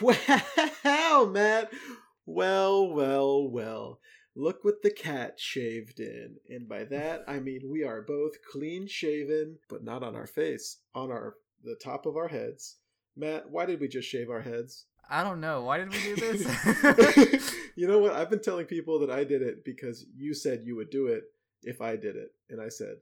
Wow, Matt. Well, well, well. Look what the cat shaved in. And by that, I mean we are both clean shaven, but not on our face, on our the top of our heads. Matt, why did we just shave our heads? I don't know. Why did we do this? you know what? I've been telling people that I did it because you said you would do it if I did it. And I said,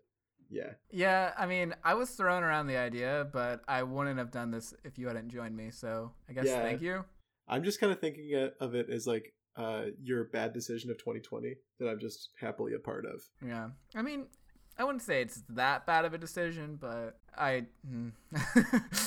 yeah. Yeah, I mean, I was throwing around the idea, but I wouldn't have done this if you hadn't joined me. So I guess Yeah. thank you. I'm just kind of thinking of it as like uh, your bad decision of 2020 that I'm just happily a part of. Yeah. I mean, I wouldn't say it's that bad of a decision, but I. hmm.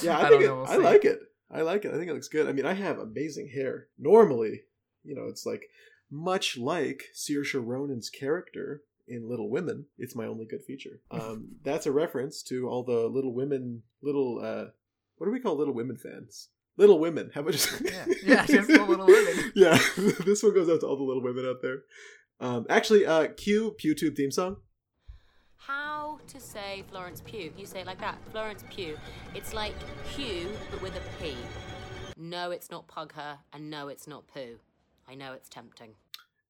Yeah, I, don't think it, know, we'll I like it. I like it. I think it looks good. I mean, I have amazing hair. Normally, you know, it's like much like Saoirse Ronan's character in Little Women. It's my only good feature. Um, that's a reference to all the Little Women, little uh, what do we call Little Women fans? Little Women. How about just Yeah. Yeah, just Little Women. yeah, this one goes out to all the Little Women out there. Um, actually, uh, cue PewTube theme song. How to say Florence Pugh? You say it like that. Florence Pugh. It's like Hugh, but with a P. No, it's not Pugher, and no, it's not Pooh. I know it's tempting.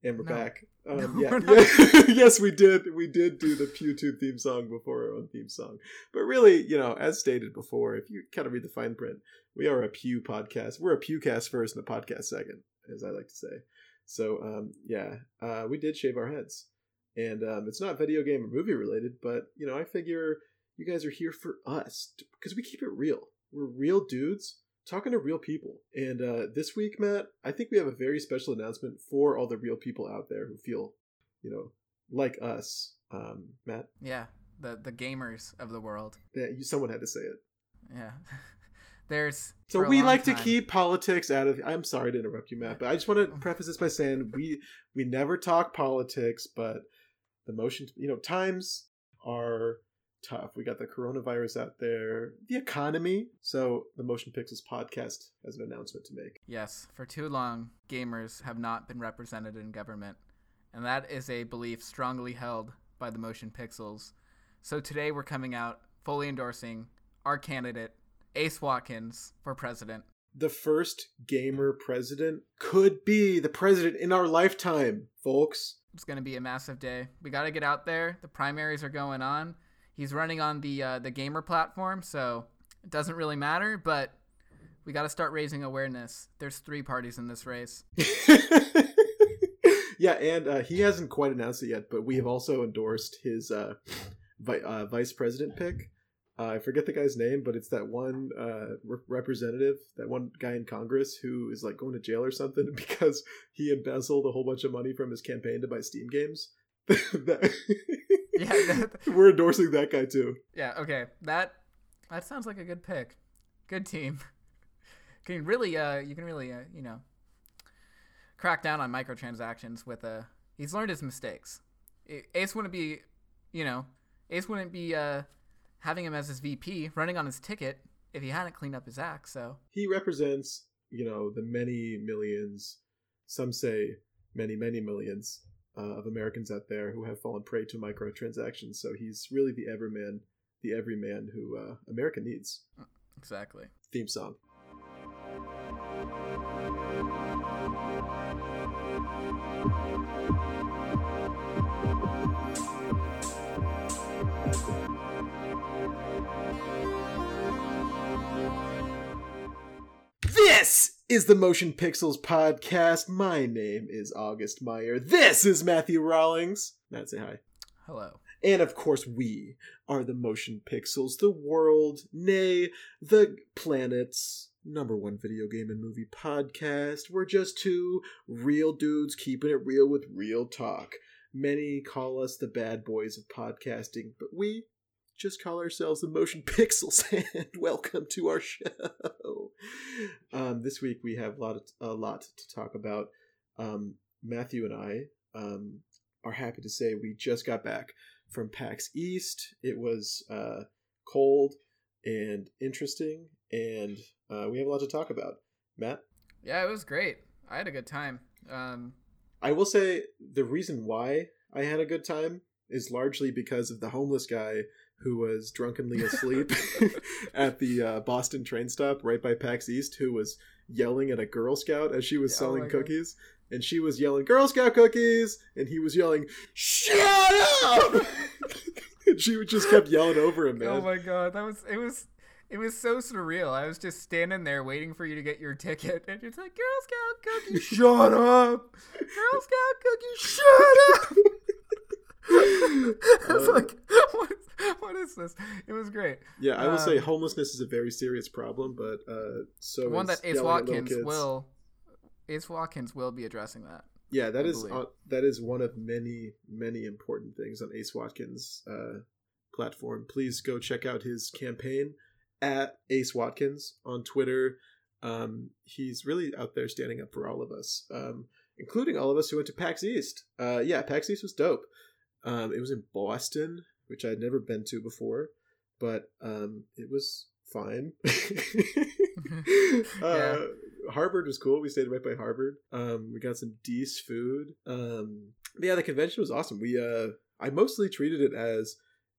And we're No. back. Um, No, yeah, yes, we did. We did do the PewTube theme song before our own theme song. But really, you know, as stated before, if you kind of read the fine print, we are a Pew podcast. We're a Pewcast first and a podcast second, as I like to say. So, um, yeah, uh, we did shave our heads, and um, it's not video game or movie related, but you know, I figure you guys are here for us because we keep it real. We're real dudes talking to real people. And uh, this week, Matt, I think we have a very special announcement for all the real people out there who feel, you know, like us. Um, Matt, Yeah, the the gamers of the world. Yeah, you, someone had to say it. Yeah. There's So we like to keep politics out of. I'm sorry to interrupt you, Matt, but I just want to preface this by saying we we never talk politics, but the motion, you know, times are tough. We got the coronavirus out there, the economy. So the Motion Pixels podcast has an announcement to make. Yes, for too long, gamers have not been represented in government, and that is a belief strongly held by the Motion Pixels. So today we're coming out fully endorsing our candidate, Ace Watkins, for president. the first gamer president could be the president in our lifetime, folks. It's going to be a massive day. We got to get out there. The primaries are going on. He's running on the uh, the gamer platform, so it doesn't really matter, but we got to start raising awareness. There's three parties in this race. yeah, and uh, he hasn't quite announced it yet, but we have also endorsed his uh, vi- uh, vice president pick. Uh, I forget the guy's name, but it's that one uh, re- representative, that one guy in Congress who is like going to jail or something because he embezzled a whole bunch of money from his campaign to buy Steam games. That- Yeah, that- we're endorsing that guy too. Yeah, okay. That that sounds like a good pick. Good team. Can really uh you can really uh, you know crack down on microtransactions with a. he's learned his mistakes. Ace wouldn't be, you know, Ace wouldn't be uh having him as his VP running on his ticket if he hadn't cleaned up his act, so he represents you know the many millions some say many many millions uh, of americans out there who have fallen prey to microtransactions. So he's really the everyman the everyman who uh, america needs. Exactly. theme song is the Motion Pixels podcast. My name is August Meyer. This is Matthew Rawlings. Matt, say hi. Hello. And of course, we are the Motion Pixels, the world, nay, the planet's number one video game and movie podcast. We're just two real dudes keeping it real with real talk. Many call us the bad boys of podcasting, but we just call ourselves the Motion Pixels. And welcome to our show. Um, this week we have a lot, of, a lot to talk about. Um, Matthew and I um, are happy to say we just got back from PAX East. It was uh, cold and interesting, and uh, we have a lot to talk about. Matt, Yeah, it was great. I had a good time. Um I will say the reason why I had a good time is largely because of the homeless guy who was drunkenly asleep at the uh, Boston train stop right by PAX East, who was yelling at a Girl Scout as she was Oh selling my God. cookies, and she was yelling Girl Scout cookies, and he was yelling Shut up. and she just kept yelling over him, man. Oh my god, that was it was it was so surreal. I was just standing there waiting for you to get your ticket, and it's like Girl Scout cookie, Shut up! Girl Scout cookie, shut up. I was Uh, like, what, what is this? It was great. Yeah, I will say Um, homelessness is a very serious problem, but uh, so One that Ace yelling at little Watkins will Ace Watkins will be addressing that. Yeah, that I is uh, that is one of many many important things on Ace Watkins' uh, platform. Please go check out his campaign at Ace Watkins on Twitter. Um, he's really out there standing up for all of us, um, including all of us who went to PAX East. Uh, yeah, PAX East was dope. Um, it was in Boston, which I'd never been to before, but um, it was fine. uh, Harvard was cool. We stayed right by Harvard. Um, we got some decent food. Um, yeah, the convention was awesome. We uh, I mostly treated it as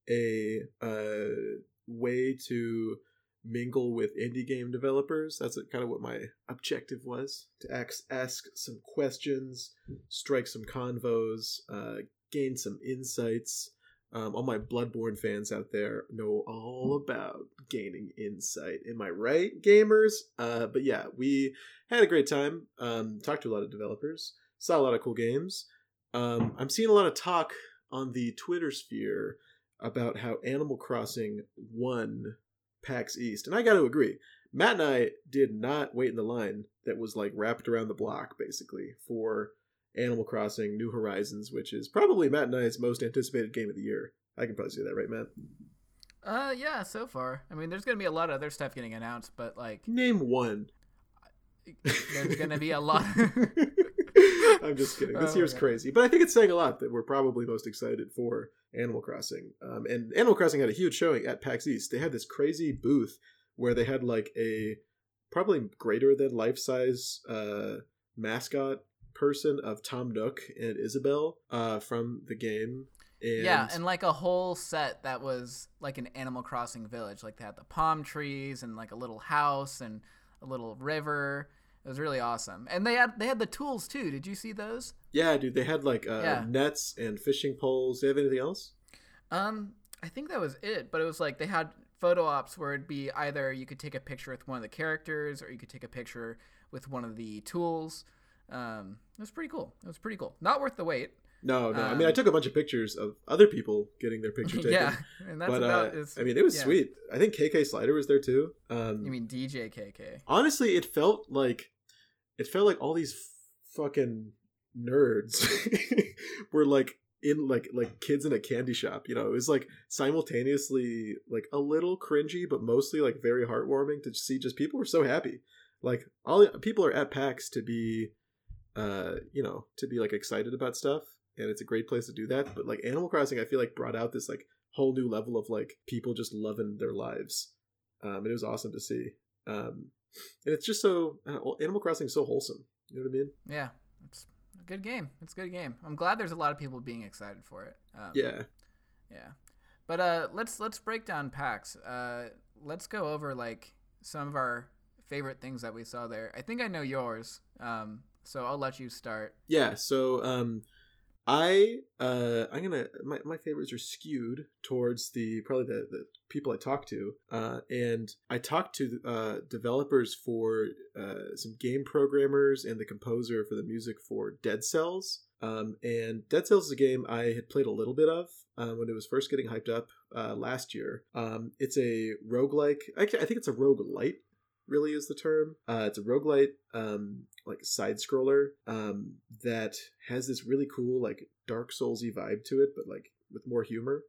a uh, way to mingle with indie game developers. That's kind of what my objective was to ask ask some questions, strike some convos, uh, gain some insights. Um, all my Bloodborne fans out there know all about gaining insight. Am I right, gamers? Uh, but yeah, we had a great time. Um, talked to a lot of developers, saw a lot of cool games. Um, I'm seeing a lot of talk on the Twitter sphere about how Animal Crossing won PAX East, and I got to agree. Matt and I did not wait in the line that was like wrapped around the block, basically, for Animal Crossing New Horizons, which is probably Matt and I's most anticipated game of the year. I can probably say that, right, Matt? Uh, yeah, so far. I mean, there's gonna be a lot of other stuff getting announced, but like, Name one. there's gonna be a lot. I'm just kidding. This Oh, year's yeah. crazy, but I think it's saying a lot that we're probably most excited for Animal Crossing. Um, and Animal Crossing had a huge showing at PAX East. They had this crazy booth where they had like a probably greater than life size uh, mascot person of Tom Nook and Isabelle uh, from the game. And yeah, and like a whole set that was like an Animal Crossing village. Like they had the palm trees and like a little house and a little river. It was really awesome. And they had they had the tools too. Did you see those? yeah, dude, they had like uh, Yeah. nets and fishing poles. Do they have anything else? Um, I think that was it. But it was like they had photo ops where it'd be either you could take a picture with one of the characters or you could take a picture with one of the tools. Um, it was pretty cool. It was pretty cool. Not worth the wait. No, no. I mean, I Um, took a bunch of pictures of other people getting their picture taken. yeah, and that's but about uh. I mean, it was yeah. sweet. I think KK Slider was there too. Um, You mean DJ KK? honestly, it felt like it felt like all these fucking nerds were like in like like kids in a candy shop. You know, it was like simultaneously like a little cringy, but mostly like very heartwarming to see. Just people were so happy. Like all people are at PAX to be, uh, you know, to be like excited about stuff, and it's a great place to do that. But like Animal Crossing, I feel like brought out this like whole new level of like people just loving their lives. Um, and it was awesome to see. Um, and it's just so uh, Animal Crossing is so wholesome. You know what I mean? Yeah, it's a good game. It's a good game. I'm glad there's a lot of people being excited for it. Um, Yeah. yeah. But uh, let's let's break down PAX. Uh, let's go over like some of our favorite things that we saw there. I think I know yours. Um, so I'll let you start. Yeah. So um, I uh, I'm gonna my, my favorites are skewed towards the probably the, the people I talk to. Uh, and I talked to uh, developers for uh, some game programmers and the composer for the music for Dead Cells. Um, and Dead Cells is a game I had played a little bit of uh, when it was first getting hyped up uh, last year. Um, it's a roguelike. Actually, I think it's a roguelite really is the term. Uh, it's a roguelite, um, like side scroller, um, that has this really cool, like Dark Soulsy vibe to it, but like with more humor.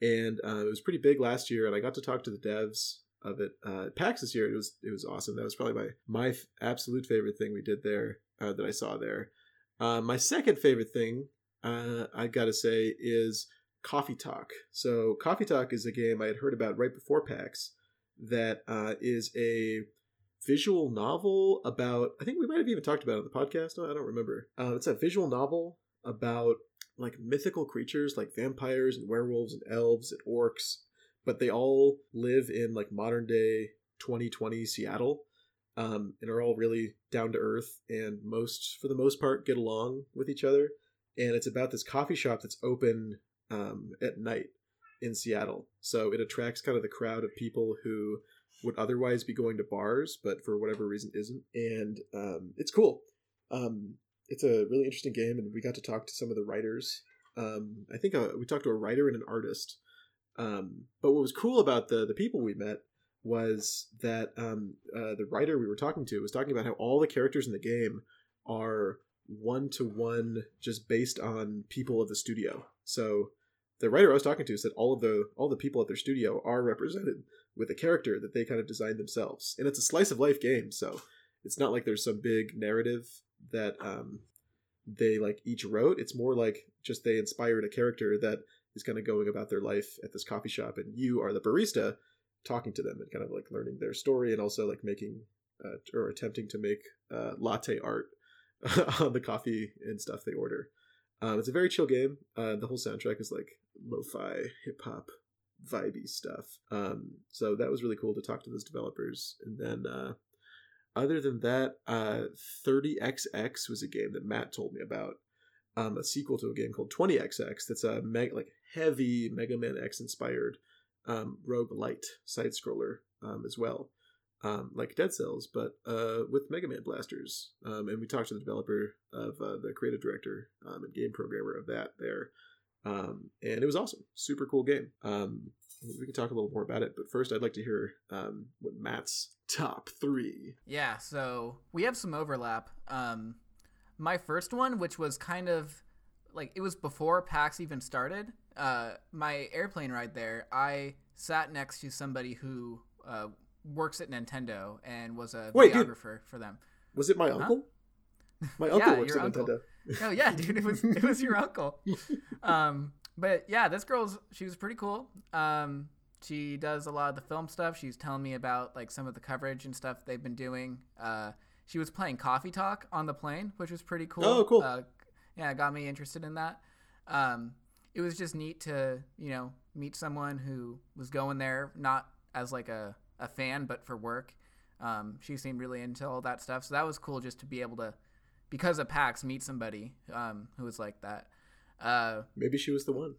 And uh, it was pretty big last year, and I got to talk to the devs of it uh, PAX this year. It was it was awesome. That was probably my my f- absolute favorite thing we did there uh, that I saw there. Uh, my second favorite thing uh, I gotta say is Coffee Talk. So Coffee Talk is a game I had heard about right before PAX that uh, is a visual novel about i think we might have even talked about it on the podcast. No, i don't remember. Uh, it's a visual novel about like mythical creatures like vampires and werewolves and elves and orcs but they all live in like modern day 2020 seattle um, and are all really down to earth and most for the most part get along with each other. And it's about this coffee shop that's open um, at night in Seattle, so it attracts kind of the crowd of people who would otherwise be going to bars, but for whatever reason isn't. And um, it's cool. Um, it's a really interesting game, and we got to talk to some of the writers. Um, I think uh, we talked to a writer and an artist. Um, but what was cool about the the people we met was that um, uh, the writer we were talking to was talking about how all the characters in the game are one to one, just based on people of the studio. So the writer I was talking to said all of the all the people at their studio are represented with a character that they kind of designed themselves, and it's a slice of life game, so it's not like there's some big narrative that um, they like each wrote. It's more like just they inspired a character that is kind of going about their life at this coffee shop, and you are the barista talking to them and kind of like learning their story, and also like making uh, or attempting to make uh, latte art on the coffee and stuff they order. Um, it's a very chill game. Uh, the whole soundtrack is like lo-fi hip hop vibey stuff. Um, so that was really cool to talk to those developers. And then uh, other than that, uh, 30XX was a game that Matt told me about. Um, a sequel to a game called 20XX that's a meg- like heavy Mega Man X inspired um, rogue light side scroller um, as well, um, like Dead Cells, but uh, with Mega Man blasters. Um, and we talked to the developer of uh, the creative director um, and game programmer of that there, um, and it was awesome, super cool game. Um, we can talk a little more about it, but first, I'd like to hear um, what Matt's top three. Yeah, so we have some overlap. My first one, which was kind of like it was before PAX even started. Uh, my airplane ride there, I sat next to somebody who uh, works at Nintendo and was a Wait, dude. videographer for them. Was it my uncle? My uncle Yeah, works at uncle. Nintendo. Oh yeah, dude, it was it was your uncle. Um, but yeah, this girl's she was pretty cool. Um, she does a lot of the film stuff. She's telling me about like some of the coverage and stuff they've been doing. Uh, she was playing Coffee Talk on the plane, which was pretty cool. Oh, cool. Uh, yeah, got me interested in that. Um, it was just neat to you know meet someone who was going there not as like a, a fan but for work. Um, she seemed really into all that stuff, so that was cool just to be able to because of PAX meet somebody um, who was like that. Uh, Maybe she was the one.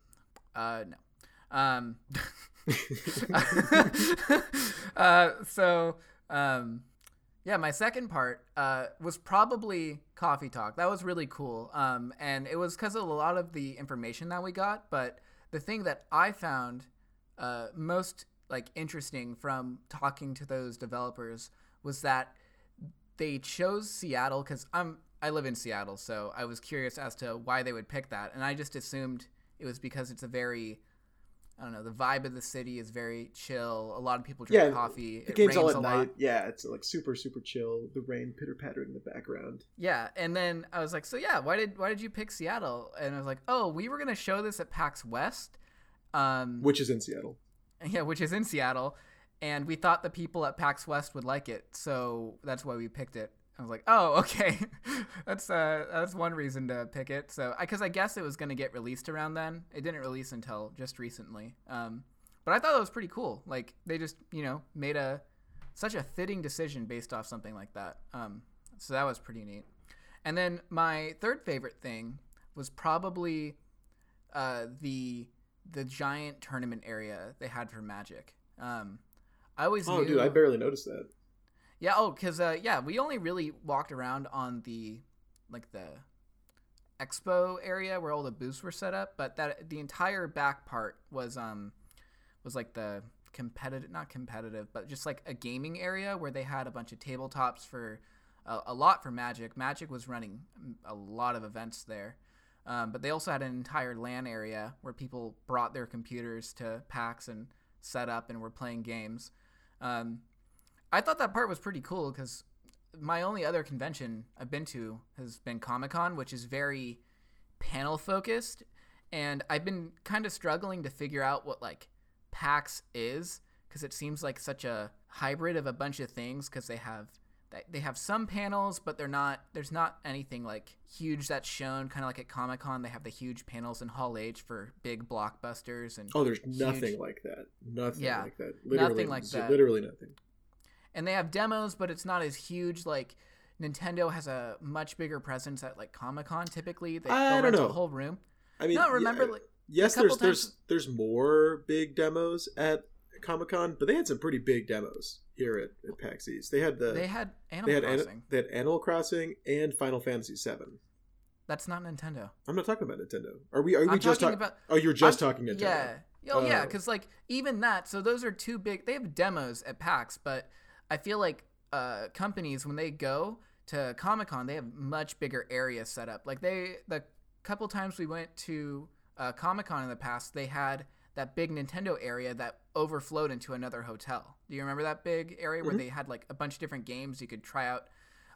uh, no. Um, uh, so, um, yeah, my second part uh, was probably Coffee Talk. That was really cool. Um, and it was because of a lot of the information that we got. But the thing that I found uh, most like interesting from talking to those developers was that they chose Seattle because I'm I live in Seattle, so I was curious as to why they would pick that, and I just assumed it was because it's a very I don't know the vibe of the city is very chill. A lot of people drink Yeah, coffee. The it game's all rains at a night. lot. Yeah, it's like super super chill. The rain pitter pattering in the background. Yeah, and then I was like, so yeah, why did why did you pick Seattle? And I was like, oh, we were gonna show this at PAX West, um, which is in Seattle. yeah, which is in Seattle, and we thought the people at PAX West would like it, so that's why we picked it. I was like, oh, okay, that's uh, that's one reason to pick it. So, because I, guess it was gonna get released around then. It didn't release until just recently. Um, but I thought that was pretty cool. Like they just, you know, made a such a fitting decision based off something like that. Um, so that was pretty neat. And then my third favorite thing was probably uh, the the giant tournament area they had for Magic. Um, I always Oh, knew, dude, I barely noticed that. yeah. Oh, because uh, yeah, we only really walked around on the like the expo area where all the booths were set up, but that the entire back part was um was like the competitive, not competitive, but just like a gaming area where they had a bunch of tabletops for a, a lot for Magic. Magic was running a lot of events there. Um, but they also had an entire LAN area where people brought their computers to PAX and set up and were playing games. Um, I thought that part was pretty cool because my only other convention I've been to has been Comic Con, which is very panel focused, and I've been kind of struggling to figure out what like PAX is because it seems like such a hybrid of a bunch of things because they have they- they have some panels but they're not there's not anything like huge that's shown kind of like at Comic Con they have the huge panels in Hall H for big blockbusters and Oh, there's nothing like that. Nothing Yeah, like that. Literally, like that. Literally nothing. and they have demos, but it's not as huge. Like Nintendo has a much bigger presence at like Comic Con. Typically, they I don't know. a whole room. I mean, no, remember yeah, like yes, there's there's there's more big demos at Comic Con, but they had some pretty big demos here at, at PAX East. They had the they had Animal they had Crossing. Ani- they had Animal Crossing and Final Fantasy VII. That's not Nintendo. I'm not talking about Nintendo. Are we? Are we I'm just talking about. Oh, you're just I'm- talking Nintendo. Yeah. Oh, yeah, Oh. because like even that. So those are two big. They have demos at PAX, but I feel like uh, companies when they go to Comic Con, they have much bigger areas set up. Like they, the couple times we went to uh, Comic Con in the past, they had that big Nintendo area that overflowed into another hotel. Do you remember that big area where Mhm. they had like a bunch of different games you could try out,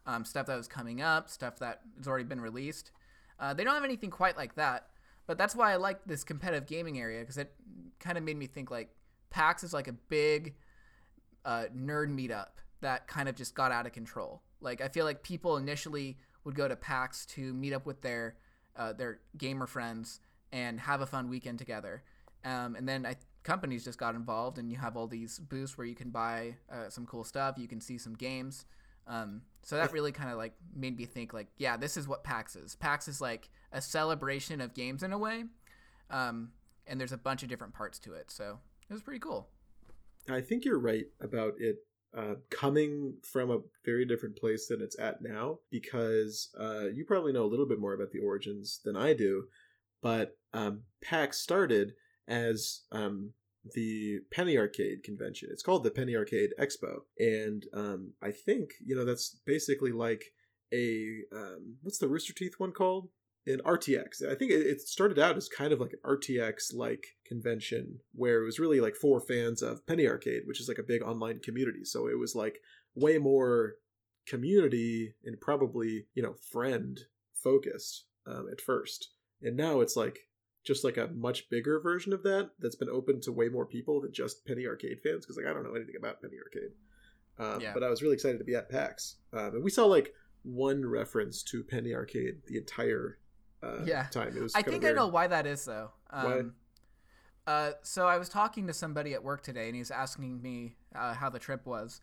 um, stuff that was coming up, stuff that has already been released. Uh, they don't have anything quite like that, but that's why I like this competitive gaming area because it kind of made me think like PAX is like a big uh, nerd meetup that kind of just got out of control. Like I feel like people initially would go to PAX to meet up with their uh, their gamer friends and have a fun weekend together, um, and then I, companies just got involved, and you have all these booths where you can buy uh, some cool stuff, you can see some games. Um, so that really kind of like made me think like, yeah, this is what PAX is. PAX is like a celebration of games in a way, um, and there's a bunch of different parts to it. So it was pretty cool. I think you're right about it uh, coming from a very different place than it's at now because uh, you probably know a little bit more about the origins than I do. But um, PAX started as um, the Penny Arcade convention. It's called the Penny Arcade Expo, and um, I think you know that's basically like a um, what's the Rooster Teeth one called? An RTX. I think it started out as kind of like an RTX like convention where it was really like for fans of Penny Arcade, which is like a big online community. So it was like way more community and probably you know friend focused um, at first, and now it's like just like a much bigger version of that that's been open to way more people than just Penny Arcade fans. Because like I don't know anything about Penny Arcade, um, Yeah. but I was really excited to be at PAX, um, and we saw like one reference to Penny Arcade the entire uh, Yeah. time. It was I think weird. I know why that is though. Why? Um, uh, so I was talking to somebody at work today, and he's asking me uh, how the trip was,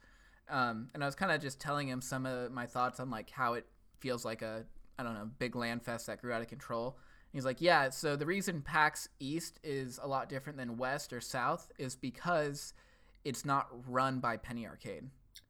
um, and I was kind of just telling him some of my thoughts on like how it feels like a I don't know big LAN fest that grew out of control. He's like, yeah. So the reason PAX East is a lot different than West or South is because it's not run by Penny Arcade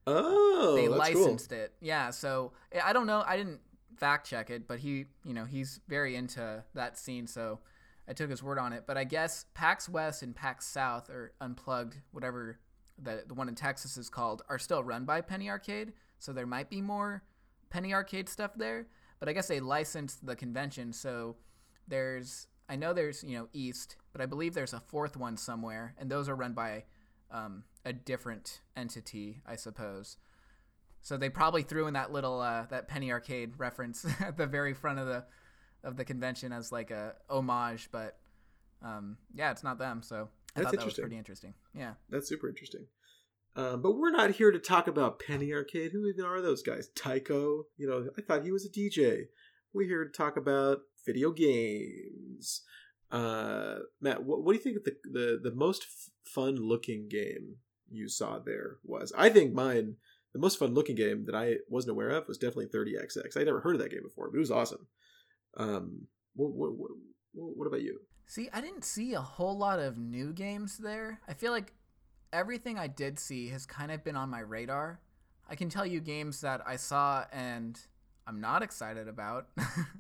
Oh, they that's cool. licensed it. Yeah, so I- I don't know. I didn't fact check it, but he, you know, he's very into that scene, so I took his word on it. But I guess PAX West and PAX South or Unplugged, whatever the the one in Texas is called, are still run by Penny Arcade. So there might be more Penny Arcade stuff there. But I guess they licensed the convention, so there's I know there's you know East, but I believe there's a fourth one somewhere, and those are run by um, a different entity, I suppose. So they probably threw in that little uh, that penny arcade reference at the very front of the of the convention as like a homage, but um, yeah, it's not them. So I That's thought that was pretty interesting. Yeah. That's super interesting. Um, but we're not here to talk about Penny Arcade. Who even are those guys? Tycho? You know, I thought he was a DJ. We're here to talk about video games. Uh, Matt, what, what do you think the the, the most f- fun looking game you saw there was? I think mine, the most fun looking game that I wasn't aware of was definitely 30XX. I never heard of that game before, but it was awesome. Um, what what what, what about you? See, I didn't see a whole lot of new games there. I feel like everything I did see has kind of been on my radar. I can tell you games that I saw and I'm not excited about.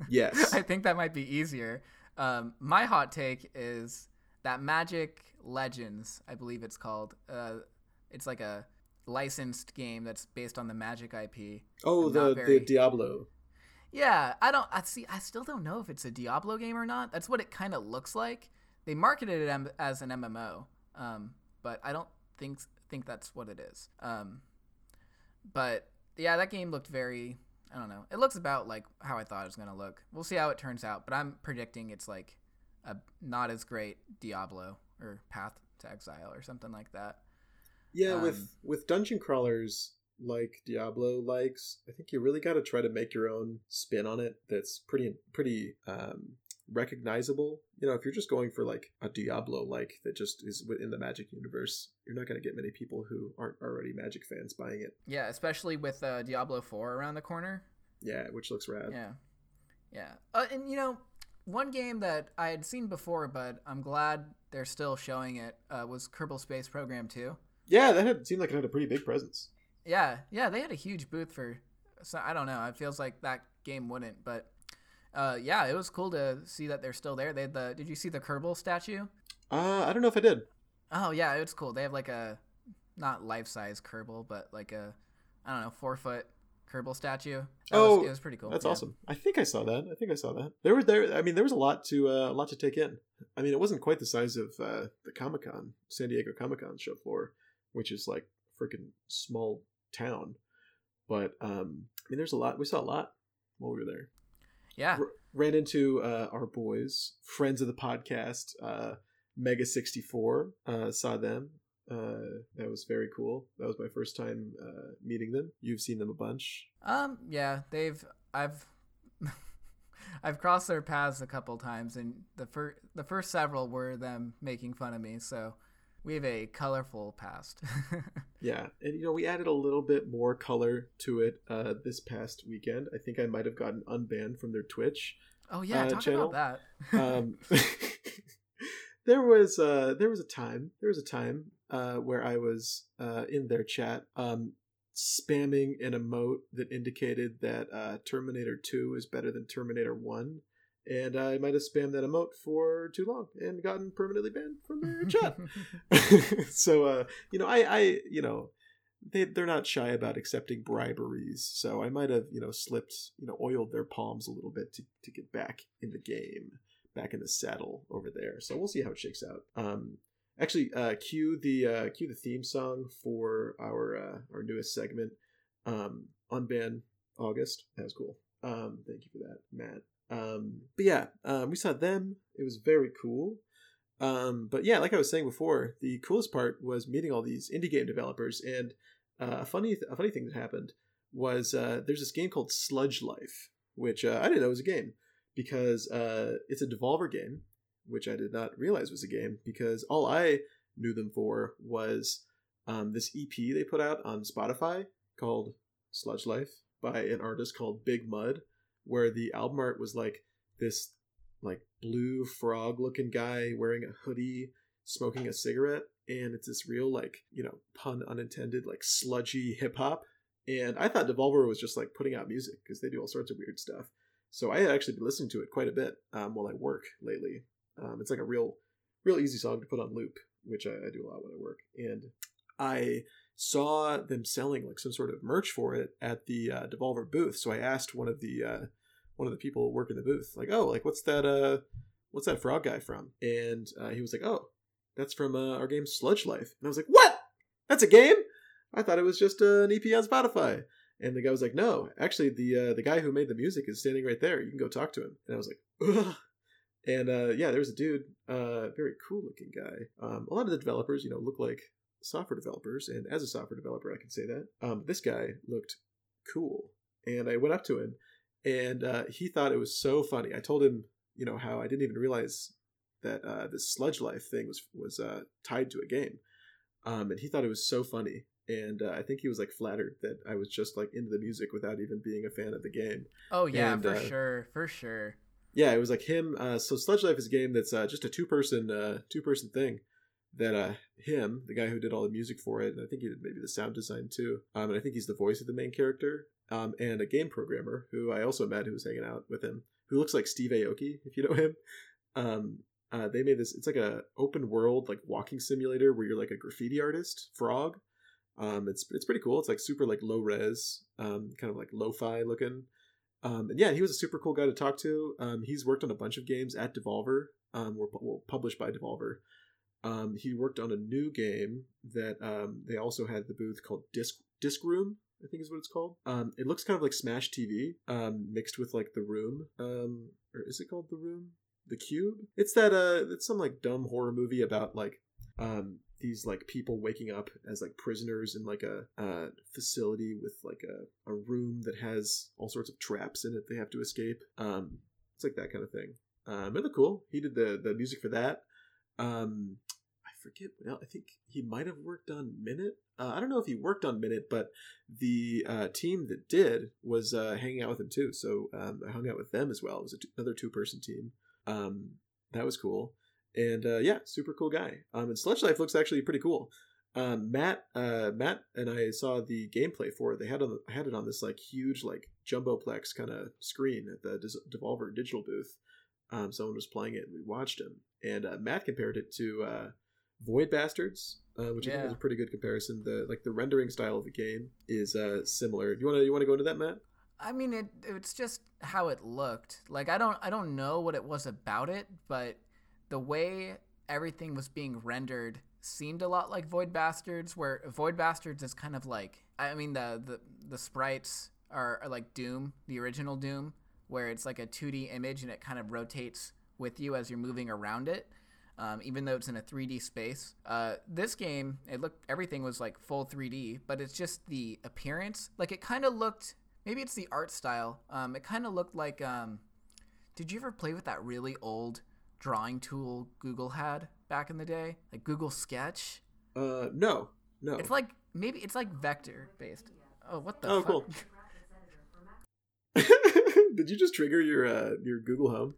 Yes. I think that might be easier. Um, my hot take is that Magic Legends, I believe it's called. Uh, it's like a licensed game that's based on the Magic IP. Oh, I'm the very- the Diablo. Yeah, I don't. I see. I still don't know if it's a Diablo game or not. That's what it kind of looks like. They marketed it as an MMO, um, but I don't think think that's what it is. Um, but yeah, that game looked very. I don't know. It looks about like how I thought it was gonna look. We'll see how it turns out. But I'm predicting it's like a not as great Diablo or Path to Exile or something like that. Yeah, with Um, with dungeon crawlers like Diablo likes, I think you really got to try to make your own spin on it. That's pretty pretty um, recognizable. You know, if you're just going for like a Diablo like that just is within the Magic universe, you're not going to get many people who aren't already Magic fans buying it. Yeah, especially with uh, Diablo 4 around the corner. Yeah, which looks rad. Yeah. Yeah. Uh, and you know, one game that I had seen before, but I'm glad they're still showing it, uh, was Kerbal Space Program 2. Yeah, that had seemed like it had a pretty big presence. Yeah, yeah, they had a huge booth for. So I don't know. It feels like that game wouldn't, but uh, yeah, it was cool to see that they're still there. They had the. Did you see the Kerbal statue? Uh, I don't know if I did. Oh yeah, it's cool. They have like a, not life size Kerbal, but like a, I don't know, four foot Kerbal statue. That oh, was, it was pretty cool. That's yeah. awesome. I think I saw that. I think I saw that. There were there. I mean, there was a lot to uh, a lot to take in. I mean, it wasn't quite the size of uh, the Comic Con, San Diego Comic Con show floor, which is like freaking small town. But um, I mean, there's a lot. We saw a lot while we were there. Yeah. R- ran into uh, our boys, friends of the podcast, uh, Mega sixty four. Uh, saw them. Uh, that was very cool. That was my first time uh, meeting them. You've seen them a bunch. Um. Yeah. They've. I've. I've crossed their paths a couple times, and the first the first several were them making fun of me. So we have a colorful past. yeah, and you know we added a little bit more color to it uh, this past weekend. I think I might have gotten unbanned from their Twitch. Oh yeah, uh, talk channel. about that. um, there was uh, there was a time there was a time uh, where I was uh, in their chat um, spamming an emote that indicated that uh, Terminator Two is better than Terminator One. And I might have spammed that emote for too long and gotten permanently banned from their chat. so uh, you know, I, I you know, they they're not shy about accepting briberies. So I might have you know slipped you know oiled their palms a little bit to to get back in the game, back in the saddle over there. So we'll see how it shakes out. Um, actually, uh, cue the uh, cue the theme song for our uh, our newest segment, um, unban August. That was cool. Um, thank you for that, Matt. Um, but yeah, um, we saw them. It was very cool. Um, but yeah, like I was saying before, the coolest part was meeting all these indie game developers. And uh, a funny, a funny thing that happened was uh, there's this game called Sludge Life, which uh, I didn't know was a game because uh, it's a Devolver game, which I did not realize was a game because all I knew them for was um, this EP they put out on Spotify called Sludge Life by an artist called Big Mud where the album art was like this like blue frog looking guy wearing a hoodie smoking a cigarette and it's this real like you know pun unintended like sludgy hip hop. And i thought devolver was just like putting out music because they do all sorts of weird stuff. So i actually been listening to it quite a bit um, while i work lately. Um, it's like a real real easy song to put on loop which I, I do a lot when i work. And i saw them selling like some sort of merch for it at the uh, Devolver booth. So I asked one of the uh, one of the people working the booth, like, "Oh, like what's that? Uh, what's that frog guy from?" And uh, he was like, "Oh, that's from uh, our game Sludge Life." And I was like, "What? That's a game? I thought it was just uh, an EP on Spotify." And the guy was like, "No, actually, the uh, the guy who made the music is standing right there. You can go talk to him." And I was like, Ugh. And uh, yeah, there was a dude, uh, very cool looking guy. Um, a lot of the developers, you know, look like software developers, and as a software developer, I can say that. Um, this guy looked cool, and I went up to him, and uh, he thought it was so funny. I told him, you know, how I didn't even realize that uh, this sludge life thing was was uh, tied to a game, um, and he thought it was so funny. And uh, I think he was like flattered that I was just like into the music without even being a fan of the game. Oh yeah, And, for uh, sure, for sure. Yeah, it was like him. Uh, so Sludge Life is a game that's uh, just a two person uh, two person thing. That uh, him, the guy who did all the music for it, and I think he did maybe the sound design too. Um, and I think he's the voice of the main character. Um, and a game programmer who I also met who was hanging out with him, who looks like Steve Aoki, if you know him. Um, uh, they made this. It's like a open world like walking simulator where you're like a graffiti artist, frog. Um, it's it's pretty cool. It's like super like low res, um, kind of like lo-fi looking. Um, and yeah, he was a super cool guy to talk to. Um, he's worked on a bunch of games at Devolver, um, were well, published by Devolver. Um, he worked on a new game that um, they also had the booth called Disc Disc Room. I think is what it's called. Um, it looks kind of like Smash TV, um, mixed with like the Room, um, or is it called the Room? The Cube? It's that uh, it's some like dumb horror movie about like um these like people waking up as like prisoners in like a uh, facility with like a, a room that has all sorts of traps in it they have to escape um it's like that kind of thing Um, it looked cool. He did the the music for that. Um, Forget. Well, I think he might have worked on Minit. Uh, I don't know if he worked on Minit, but the uh, team that did was uh, hanging out with him too. So um, I hung out with them as well. It was another two person team. Um, that was cool. And uh, yeah, super cool guy. Um, and Sludge Life looks actually pretty cool. Um, Matt, uh, Matt and I saw the gameplay for it. They had on, had it on this like huge like jumboplex kind of screen at the Devolver Digital booth. Um, someone was playing it and we watched him. And uh, Matt compared it to uh, Void Bastards, uh, which I think is a pretty good comparison. The like the rendering style of the game is uh, similar. Do you want to you want to go into that, Matt? I mean, it it's just how it looked. Like I don't I don't know what it was about it, but the way everything was being rendered seemed a lot like Void Bastards, where Void Bastards is kind of like I mean the the, the sprites are, are like Doom, the original Doom, where it's like a 2D image and it kind of rotates with you as you're moving around it. Um, even though it's in a 3D space, uh, this game it looked everything was like full 3D, but it's just the appearance. Like it kind of looked. Maybe it's the art style. Um, it kind of looked like. Um, did you ever play with that really old drawing tool Google had back in the day, like Google Sketch? Uh, no, no. It's like maybe it's like vector based. Oh, what the? Oh, fuck? cool. Did you just trigger your uh, your Google Home?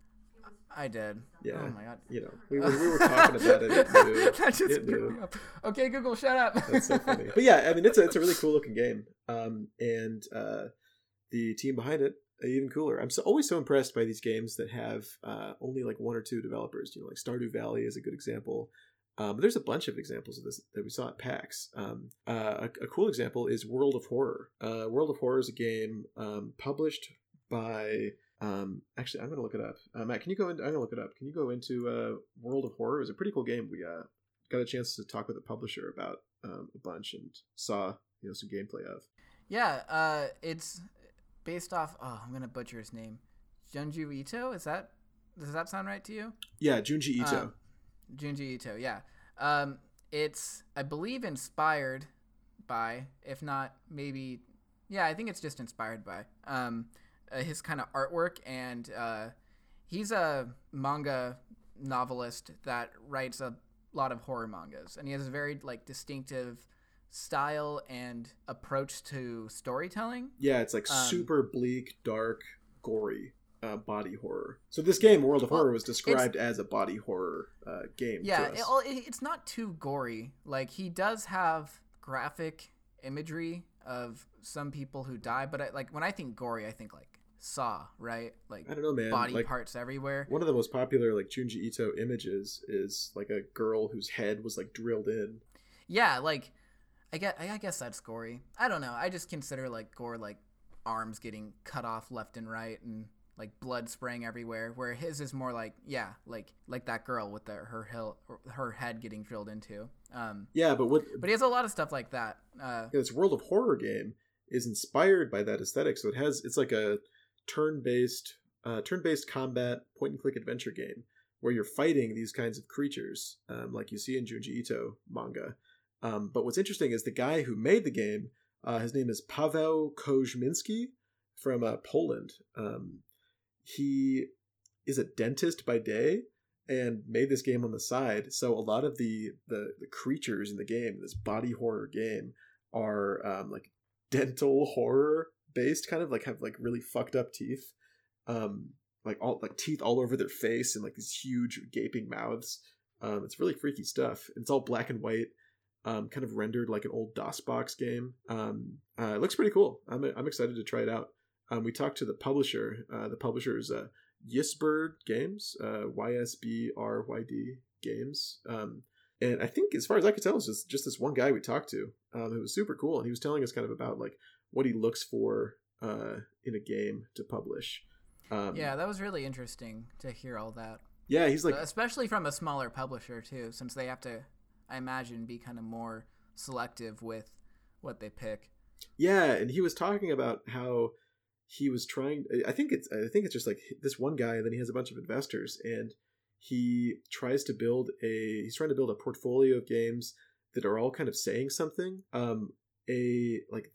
I did. Yeah. Oh my god. You know, we were, we were talking about it. It that just It me up. Okay, Google, shut up. That's so funny. But yeah, I mean, it's a it's a really cool looking game. Um, and uh, the team behind it even cooler. I'm so, always so impressed by these games that have uh, only like one or two developers. You know, like Stardew Valley is a good example. Um, there's a bunch of examples of this that we saw at PAX. Um, uh, a, a cool example is World of Horror. Uh, World of Horror is a game um, published by. Um, actually, I'm gonna look it up. Uh, Matt, can you go? In, I'm gonna look it up. Can you go into uh, World of Horror? It was a pretty cool game. We uh, got a chance to talk with the publisher about um, a bunch and saw you know some gameplay of. yeah, uh, it's based off. Oh, I'm gonna butcher his name. Junji Ito. Is that? Does that sound right to you? Yeah, Junji Ito. Um, Junji Ito, yeah. Um, it's, I believe, inspired by, if not maybe, yeah, I think it's just inspired by um, uh, his kind of artwork. And uh, he's a manga novelist that writes a lot of horror mangas. And he has a very, like, distinctive style and approach to storytelling. Yeah, it's like Um, super bleak, dark, gory uh, body horror. So this game, World of Well, Horror, was described as a body horror uh, game. Yeah, us. it, well, it, it's not too gory. Like he does have graphic imagery of some people who die, but I, like when I think gory, I think like Saw, right? Like I don't know, man. body like, parts everywhere. One of the most popular like Junji Ito images is like a girl whose head was like drilled in. Yeah, like I get, I guess that's gory. I don't know. I just consider like gore like arms getting cut off left and right and like blood spraying everywhere. Where his is more like yeah, like like that girl with the, her hill, her head getting drilled into. Um, Yeah, but what but he has a lot of stuff like that. Uh, this World of Horror game is inspired by that aesthetic. So it has it's like a turn-based uh, turn-based combat point-and-click adventure game where you're fighting these kinds of creatures, um, like you see in Junji Ito manga. Um, but what's interesting is the guy who made the game. Uh, his name is Paweł Kozminski from uh, Poland. Um, he is a dentist by day and made this game on the side. So a lot of the the, the creatures in the game, this body horror game, are um, like dental horror based, kind of like have like really fucked up teeth, um, like all like teeth all over their face and like these huge gaping mouths. Um, it's really freaky stuff. It's all black and white, um, kind of rendered like an old DOSBox game. Um, uh, it looks pretty cool. I'm I'm excited to try it out. Um, we talked to the publisher. Uh, the publisher is uh, Ysbryd Games, uh, Y S B R Y D Games. Um, and I think, as far as I could tell, it's just, just this one guy we talked to. Um, it was super cool, and he was telling us kind of about like what he looks for uh, in a game to publish. Um, yeah, that was really interesting to hear all that. yeah, he's like, especially from a smaller publisher too, since they have to, I imagine, be kind of more selective with what they pick. yeah, and he was talking about how he was trying. I think it's, I think it's just like this one guy, and then he has a bunch of investors, and he tries to build a, he's trying to build a portfolio of games that are all kind of saying something. Um, a like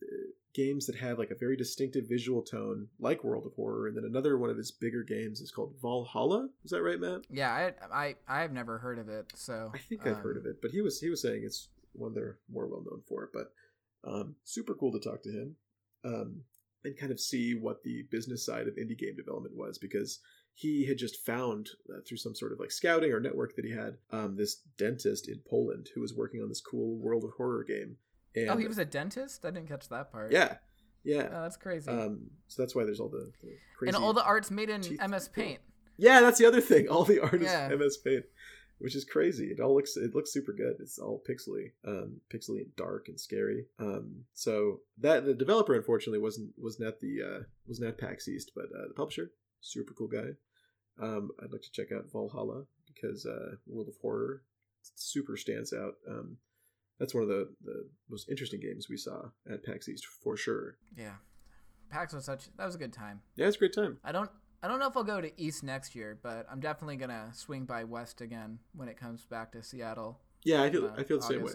games that have like a very distinctive visual tone, like World of Horror, and then another one of his bigger games is called VA-11 Hall-A. Is that right, Matt? Yeah, I I I have never heard of it, so I think I've heard um, of it, but he was he was saying it's one they're more well known for. But um, super cool to talk to him um, and kind of see what the business side of indie game development was because he had just found uh, through some sort of like scouting or network that he had um, this dentist in Poland who was working on this cool World of Horror game. And Oh, he was a dentist. I didn't catch that part. yeah, yeah. Oh, that's crazy. Um, so that's why there's all the, the crazy. and all the art's made in teeth. MS Paint. yeah, that's the other thing. All the art is Yeah. MS Paint, which is crazy. It all looks it looks super good. It's all pixely, um, pixely and dark and scary. Um, so that the developer unfortunately wasn't was not the uh, was not PAX East, but uh, the publisher, super cool guy. Um, I'd like to check out VA-11 Hall-A because uh, World of Horror super stands out. Um, that's one of the, the most interesting games we saw at PAX East for sure. Yeah, PAX was such that was a good time. Yeah, it's a great time. I don't I don't know if I'll go to East next year, but I'm definitely gonna swing by West again when it comes back to Seattle. Yeah, I feel uh, I feel the same way.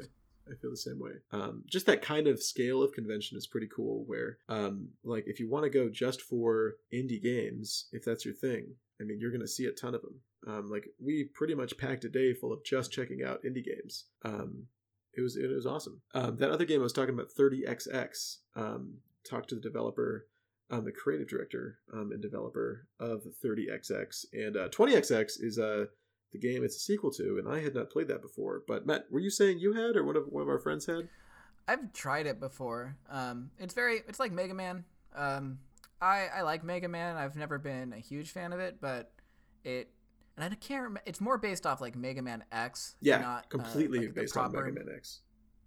I feel the same way. Um, just that kind of scale of convention is pretty cool. Where, um, like, if you want to go just for indie games, if that's your thing, I mean, you're going to see a ton of them. Um, like, we pretty much packed a day full of just checking out indie games. Um, it was it was awesome. Um, that other game I was talking about, 30xx. Um, talked to the developer, um, the creative director um, and developer of 30xx, and uh, 20xx is a the game it's a sequel to, and I had not played that before. But Matt, were you saying you had, or one of one of our friends had? I've tried it before. Um, it's very it's like Mega Man. Um, I I like Mega Man. I've never been a huge fan of it, but it and I can't remember. It's more based off like Mega Man X. Yeah, not, uh, completely like the based on proper- Mega Man X.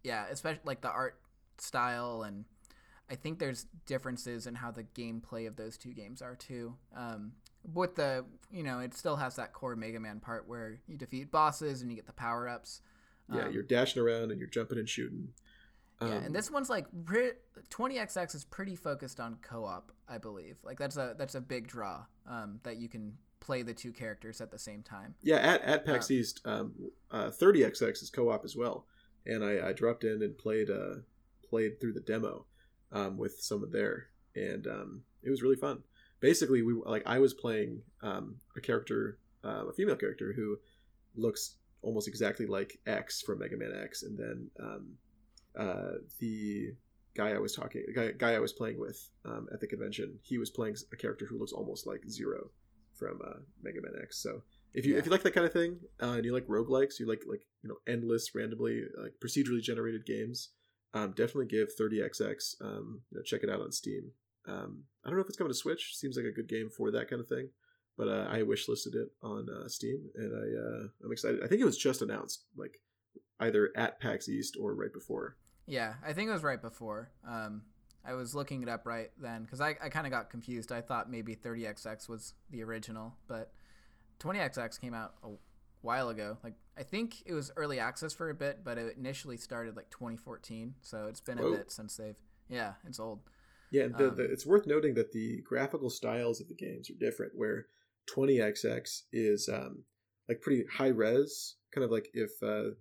yeah, especially like the art style and I think there's differences in how the gameplay of those two games are too. Um, with the you know it still has that core Mega Man part where you defeat bosses and you get the power ups. Yeah, you're dashing around and you're jumping and shooting. yeah, Um, and this one's like 20xx is pretty focused on co-op, I believe. Like that's a that's a big draw um, that you can play the two characters at the same time. yeah, at at PAX East, um, uh, 30xx is co-op as well, and I, I dropped in and played uh, played through the demo um, with someone there, and um, it was really fun. Basically, we like I was playing um, a character, uh, a female character who looks almost exactly like X from Mega Man X, and then um, uh, the guy I was talking, guy, guy I was playing with um, at the convention, he was playing a character who looks almost like Zero from uh, Mega Man X. So if you Yeah. if you like that kind of thing, uh, and you like roguelikes, you like like you know endless, randomly like procedurally generated games, um, definitely give 30xx um, you know check it out on Steam. Um, I don't know if it's coming to Switch. Seems like a good game for that kind of thing. But uh, I wish listed it on uh, Steam, and I uh, I'm excited. I think it was just announced, like either at PAX East or right before. Yeah, I think it was right before. Um, I was looking it up right then because I, I kind of got confused. I thought maybe 30xx was the original, but 20xx came out a while ago. Like I think it was early access for a bit, but it initially started like 2014, so it's been a bit since they've. Yeah, it's old. Yeah, the, Um, the, it's worth noting that the graphical styles of the games are different. Where 20xx is um, like pretty high res, kind of like if uh,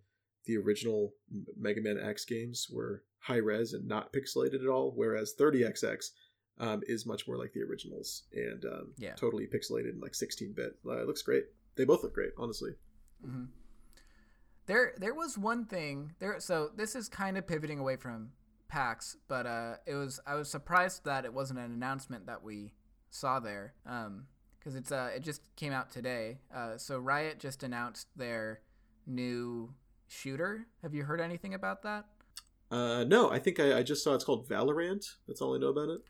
the original Mega Man X games were high res and not pixelated at all, whereas 30xx um, is much more like the originals and um, Yeah. totally pixelated in like 16 bit. Uh, it looks great. They both look great, honestly. hmm There, there was one thing there. So this is kind of pivoting away from PAX, but uh, it was. I was surprised that it wasn't an announcement that we saw there, um, because it's uh, it just came out today. Uh, so Riot just announced their new shooter. Have you heard anything about that? Uh, no, I think I, I just saw it's called Valorant. That's all I know about it.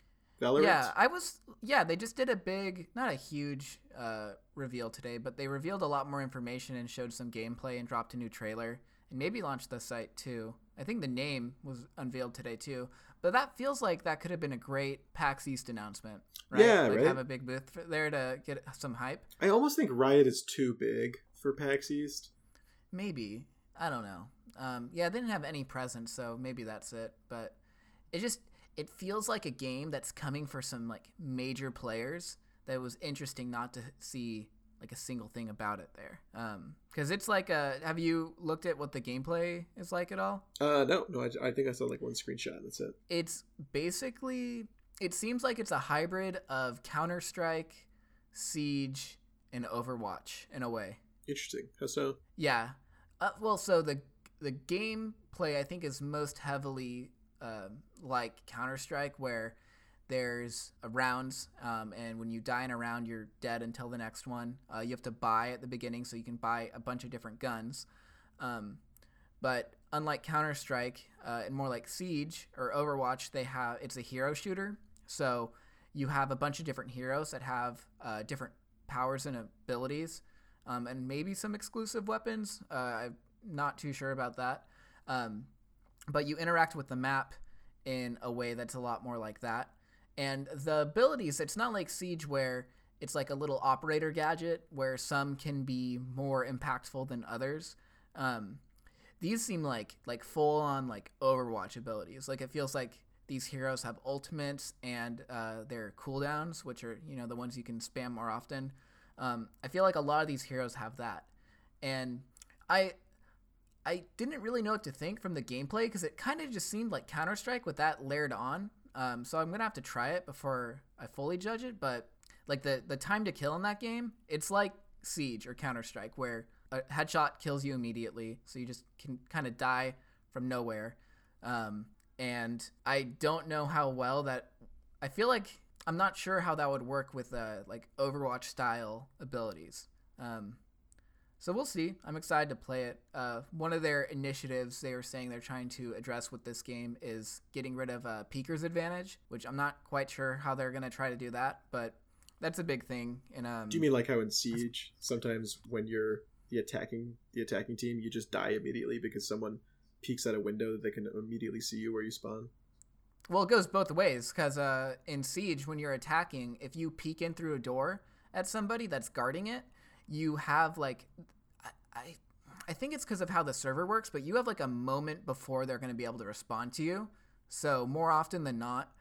Valorant. Yeah, I was. Yeah, they just did a big, not a huge uh, reveal today, but they revealed a lot more information and showed some gameplay and dropped a new trailer and maybe launched the site too. I think the name was unveiled today too, but that feels like that could have been a great PAX East announcement. Right? Yeah, like right. Have a big booth there to get some hype. I almost think Riot is too big for PAX East. Maybe I don't know. Um, yeah, they didn't have any presence, so maybe that's it. But it just it feels like a game that's coming for some like major players. That was interesting not to see like a single thing about it there. Um, because it's like a. Have you looked at what the gameplay is like at all? Uh, no, no, I, I think I saw like one screenshot. That's it. It's basically. It seems like it's a hybrid of Counter Strike, Siege, and Overwatch in a way. Interesting. How so? Yeah. Uh, well, so the the gameplay I think is most heavily uh, like Counter Strike, where there's rounds, um, and when you die in a round, you're dead until the next one. Uh, you have to buy at the beginning, so you can buy a bunch of different guns. Um, but unlike Counter Strike, uh, and more like Siege or Overwatch, they have it's a hero shooter. So you have a bunch of different heroes that have uh, different powers and abilities, um, and maybe some exclusive weapons. Uh, I'm not too sure about that. Um, but you interact with the map in a way that's a lot more like that. And the abilities, it's not like Siege where it's like a little operator gadget where some can be more impactful than others. Um, these seem like like full on like Overwatch abilities. Like it feels like these heroes have ultimates and uh, their cooldowns, which are you know the ones you can spam more often. Um, I feel like a lot of these heroes have that, and I I didn't really know what to think from the gameplay because it kind of just seemed like Counter Strike with that layered on. Um, so I'm gonna have to try it before I fully judge it. But like the the time to kill in that game, it's like Siege or Counter Strike where a headshot kills you immediately, so you just can kind of die from nowhere. Um, and I don't know how well that. I feel like I'm not sure how that would work with uh, like Overwatch style abilities. Um, so we'll see. I'm excited to play it. Uh, one of their initiatives they were saying they're trying to address with this game is getting rid of uh, Peeker's advantage, which I'm not quite sure how they're going to try to do that, but that's a big thing. In um, Do you mean like how in Siege sometimes when you're the attacking the attacking team, you just die immediately because someone peeks out a window that they can immediately see you where you spawn? Well, it goes both ways because uh, in Siege, when you're attacking, if you peek in through a door at somebody that's guarding it, you have like I I, I think it's because of how the server works, but you have like a moment before they're going to be able to respond to you. So more often than not,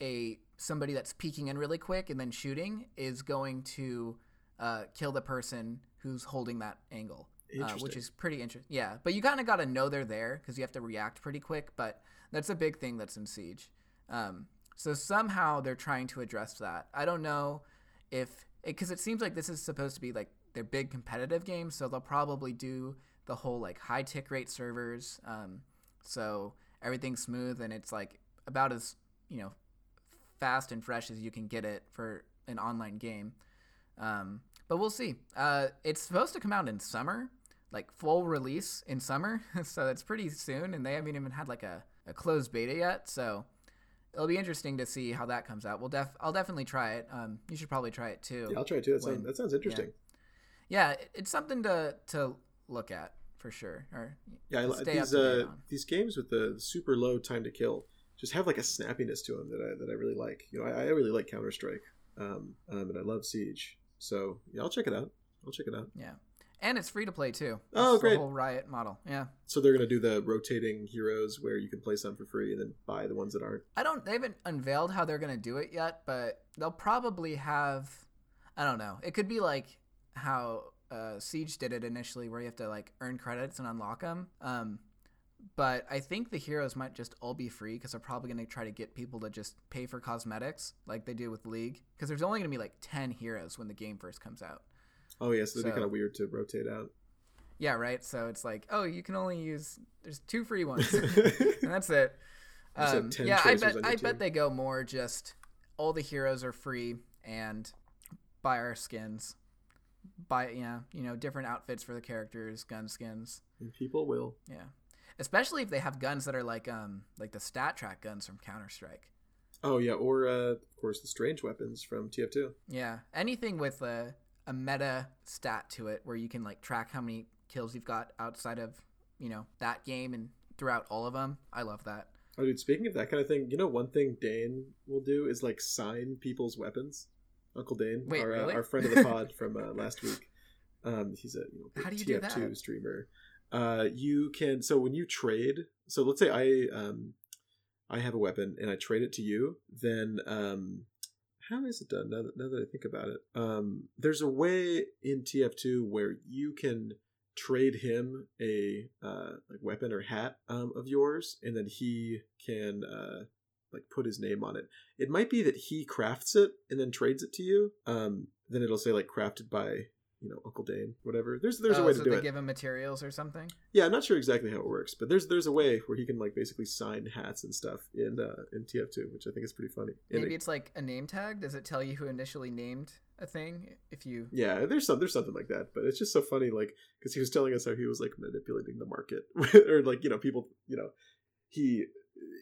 a somebody that's peeking in really quick and then shooting is going to uh, kill the person who's holding that angle, uh, which is pretty interesting. Yeah, but you kind of got to know they're there because you have to react pretty quick. But that's a big thing that's in Siege. Um, so somehow they're trying to address that. I don't know if because it, seems like this is supposed to be like their big competitive game, so they'll probably do the whole like high tick rate servers, um, so everything's smooth and it's like about as you know fast and fresh as you can get it for an online game. Um, but we'll see. Uh, it's supposed to come out in summer, like full release in summer, so it's pretty soon, and they haven't even had like a, a closed beta yet. So it'll be interesting to see how that comes out. We'll def I'll definitely try it. Um, you should probably try it too. Yeah, I'll try it too. That, When- sounds, that sounds interesting. Yeah, it- it's something to to look at for sure. Or Yeah, I, to li- stay these up to date uh, these games with the super low time to kill just have like a snappiness to them that I that I really like. You know, I, I really like Counter Strike, um, um, and I love Siege. So yeah, I'll check it out. I'll check it out. Yeah, and it's free to play too. Oh, great. The whole Riot model. Yeah. So they're gonna do the rotating heroes where you can play some for free and then buy the ones that aren't. I don't. They haven't unveiled how they're gonna do it yet, but they'll probably have. I don't know. It could be like how uh, Siege did it initially, where you have to like earn credits and unlock them. Um, but I think the heroes might just all be free because they're probably gonna try to get people to just pay for cosmetics, like they do with League. Because there's only gonna be like ten heroes when the game first comes out. Oh yeah, so that'd be kind of weird to rotate out. Yeah, right. So it's like, oh, you can only use. There's two free ones, and that's it. Um, 10 yeah, I bet. I team. bet they go more just all the heroes are free and buy our skins, buy yeah, you know, different outfits for the characters, gun skins. And people will. Yeah, especially if they have guns that are like um like the StatTrak guns from Counter Strike. Oh yeah, or uh, of course the strange weapons from TF2. Yeah, anything with a a meta stat to it where you can like track how many kills you've got outside of you know that game and throughout all of them. I love that. Oh, dude, speaking of that kind of thing, you know, one thing Dane will do is like sign people's weapons. Uncle Dane, Wait, our, uh, our friend of the pod from uh, last week. Um, he's a you know, How do you do TF2 that? streamer. Uh, you can so when you trade, so let's say I um, I have a weapon and I trade it to you, then um, how is it done now that, now that I think about it? Um, there's a way in TF2 where you can trade him a uh, like weapon or hat um, of yours, and then he can uh, like put his name on it. It might be that he crafts it and then trades it to you. Um, then it'll say like crafted by you know Uncle Dane, whatever. There's there's oh, a way so to do they it. give him materials or something. Yeah, I'm not sure exactly how it works, but there's there's a way where he can like basically sign hats and stuff in uh, in TF2, which I think is pretty funny. And Maybe it- it's like a name tag. Does it tell you who initially named a thing? If you yeah, there's some there's something like that, but it's just so funny, like because he was telling us how he was like manipulating the market, or like you know people, you know, he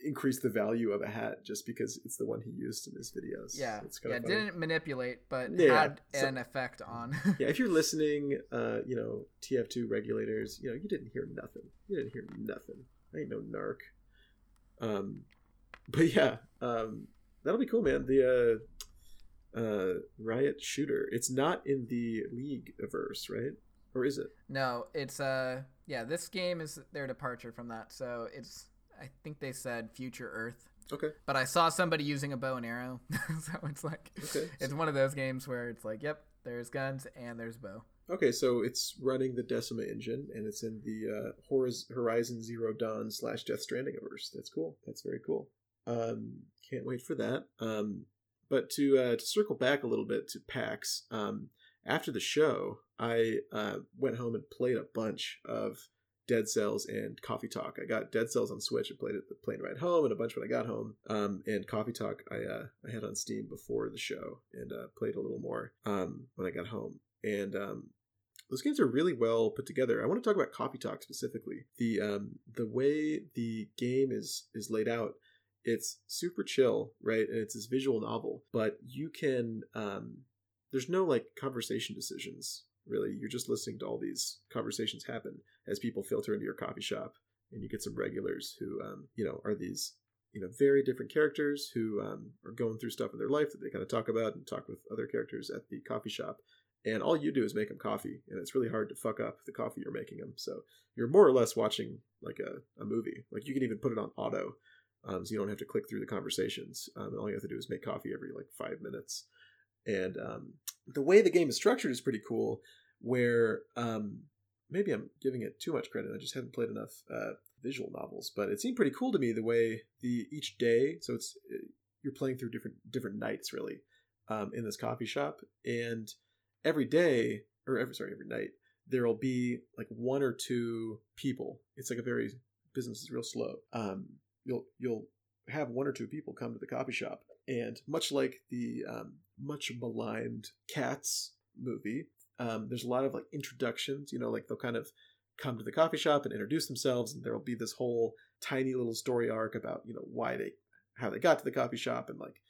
increased the value of a hat just because it's the one he used in his videos. yeah it's kind yeah of funny. didn't manipulate, but Yeah, had so- an effect on. yeah, if you're listening, uh, you know, TF2 regulators, you know, you didn't hear nothing. You didn't hear nothing. I ain't no narc. Um, but yeah, um, that'll be cool, man. The uh, uh, Riot Shooter. It's not in the League averse, right? Or is it? No, it's uh yeah, this game is their departure from that. So it's I think they said future Earth. Okay. But I saw somebody using a bow and arrow. so it's like Okay. it's one of those games where it's like, yep, there's guns and there's bow. Okay, so it's running the Decima engine, and it's in the uh, Horizon Zero Dawn slash Death Stranding averse. That's cool. That's very cool. Um, can't wait for that. Um, but to uh, to circle back a little bit to PAX, um, after the show, I uh, went home and played a bunch of Dead Cells and Coffee Talk. I got Dead Cells on Switch and played it the plane ride home, and a bunch when I got home. Um, and Coffee Talk I uh, I had on Steam before the show and uh, played a little more um, when I got home. And um, those games are really well put together. I want to talk about Coffee Talk specifically. The um, the way the game is is laid out, it's super chill, right? And it's this visual novel, but you can um, there's no like conversation decisions really. You're just listening to all these conversations happen as people filter into your coffee shop, and you get some regulars who um, you know are these you know very different characters who um, are going through stuff in their life that they kind of talk about and talk with other characters at the coffee shop. And all you do is make them coffee and it's really hard to fuck up the coffee you're making them so you're more or less watching like a, a movie. Like you can even put it on auto um, so you don't have to click through the conversations. Um, and all you have to do is make coffee every like five minutes. And um, the way the game is structured is pretty cool where um, maybe i'm giving it too much credit i just haven't played enough uh, visual novels but it seemed pretty cool to me the way the each day so it's you're playing through different different nights really um, in this coffee shop and every day or every sorry every night there will be like one or two people. It's like a very business is real slow. Um you'll you'll have one or two people come to the coffee shop and much like the um, much maligned cats movie um, there's a lot of like introductions you know like they'll kind of come to the coffee shop and introduce themselves and there'll be this whole tiny little story arc about you know why they how they got to the coffee shop and like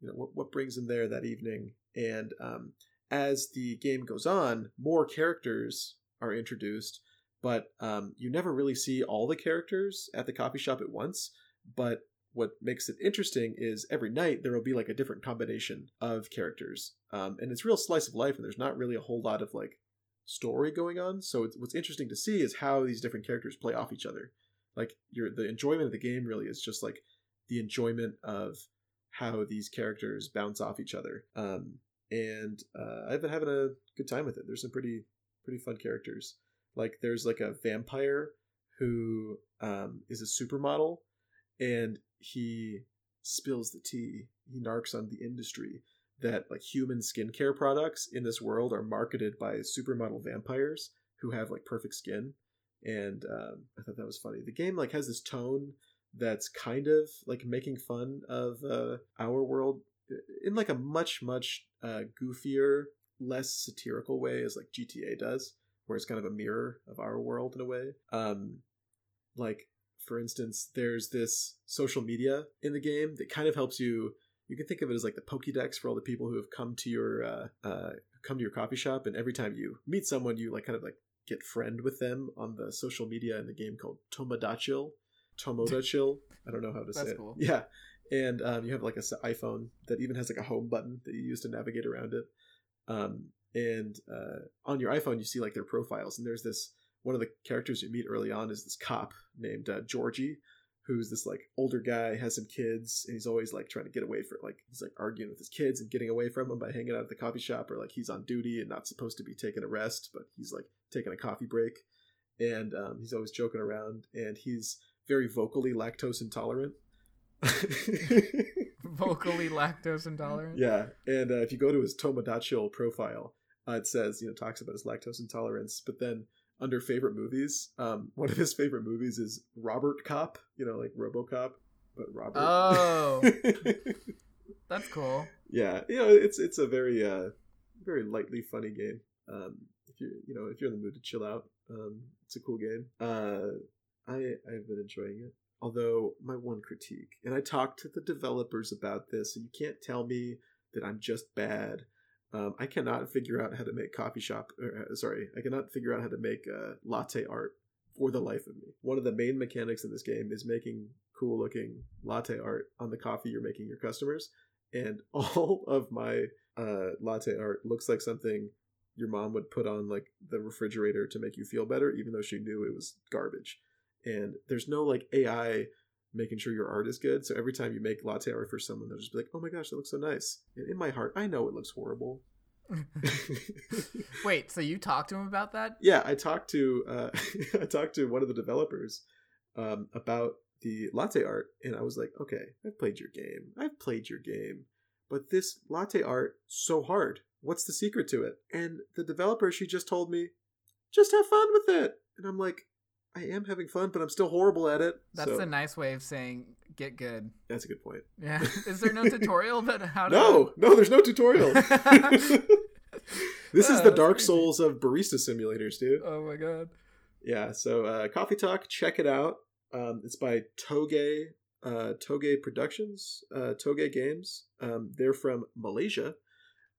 you know what, what brings them there that evening. And um, as the game goes on more characters are introduced but um, you never really see all the characters at the coffee shop at once. But what makes it interesting is every night there will be like a different combination of characters um, and it's real slice of life and there's not really a whole lot of like story going on so what's interesting to see is how these different characters play off each other like your the enjoyment of the game really is just like the enjoyment of how these characters bounce off each other um, and uh, I've been having a good time with it. There's some pretty pretty fun characters. Like there's like a vampire who um, is a supermodel, and he spills the tea. He narks on the industry that like human skincare products in this world are marketed by supermodel vampires who have like perfect skin. And um, I thought that was funny. The game like has this tone that's kind of like making fun of uh, our world in like a much much uh, goofier, less satirical way as like GTA does, where it's kind of a mirror of our world in a way. Um, like for instance, there's this social media in the game that kind of helps you. You can think of it as like the Pokédex for all the people who have come to your uh, uh, come to your coffee shop, and every time you meet someone, you like kind of like get friend with them on the social media in the game called Tomodachill. Tomodachill. I don't know how to say That's it. cool. Yeah, and um, you have like a iphone that even has like a home button that you use to navigate around it um, and uh, on your iphone you see like their profiles and there's this one of the characters you meet early on is this cop named uh, Jorji who's this like older guy, has some kids, and he's always like trying to get away from like he's like arguing with his kids and getting away from them by hanging out at the coffee shop, or like he's on duty and not supposed to be taking a rest, but he's like taking a coffee break, and um, he's always joking around, and he's very vocally lactose intolerant. Vocally lactose intolerant. Yeah, and uh, if you go to his Tomodachi profile, uh, it says you know talks about his lactose intolerance, but then under favorite movies, um, one of his favorite movies is Robert Cop. You know, like RoboCop, but Robert. Oh, that's cool. yeah, you know, it's it's a very uh, very lightly funny game. Um, if you you know if you're in the mood to chill out, um, it's a cool game. Uh, I I've been enjoying it. Although my one critique, and I talked to the developers about this, and you can't tell me that I'm just bad. Um, I cannot figure out how to make coffee shop. Or, uh, sorry, I cannot figure out how to make uh, latte art for the life of me. One of the main mechanics in this game is making cool looking latte art on the coffee you're making your customers, and all of my uh, latte art looks like something your mom would put on like the refrigerator to make you feel better, even though she knew it was garbage and there's no like AI making sure your art is good. So every time you make latte art for someone, they'll just be like, "Oh my gosh, that looks so nice." And in my heart, I know it looks horrible. Wait, so you talked to him about that? Yeah, I talked to uh, I talked to one of the developers um, about the latte art, and I was like, "Okay, I've played your game. I've played your game, but this latte art so hard. What's the secret to it?" And the developer, she just told me, "Just have fun with it." And I'm like, I am having fun, but I'm still horrible at it. That's so- a nice way of saying get good. That's a good point. Yeah. Is there no tutorial but how to No, no, there's no tutorial. this is Oh, the Dark crazy. Souls of barista simulators, dude. Oh my god. Yeah, so uh, Coffee Talk, check it out. Um, it's by Toge, uh, Toge Productions, uh, Toge Games. Um, they're from Malaysia.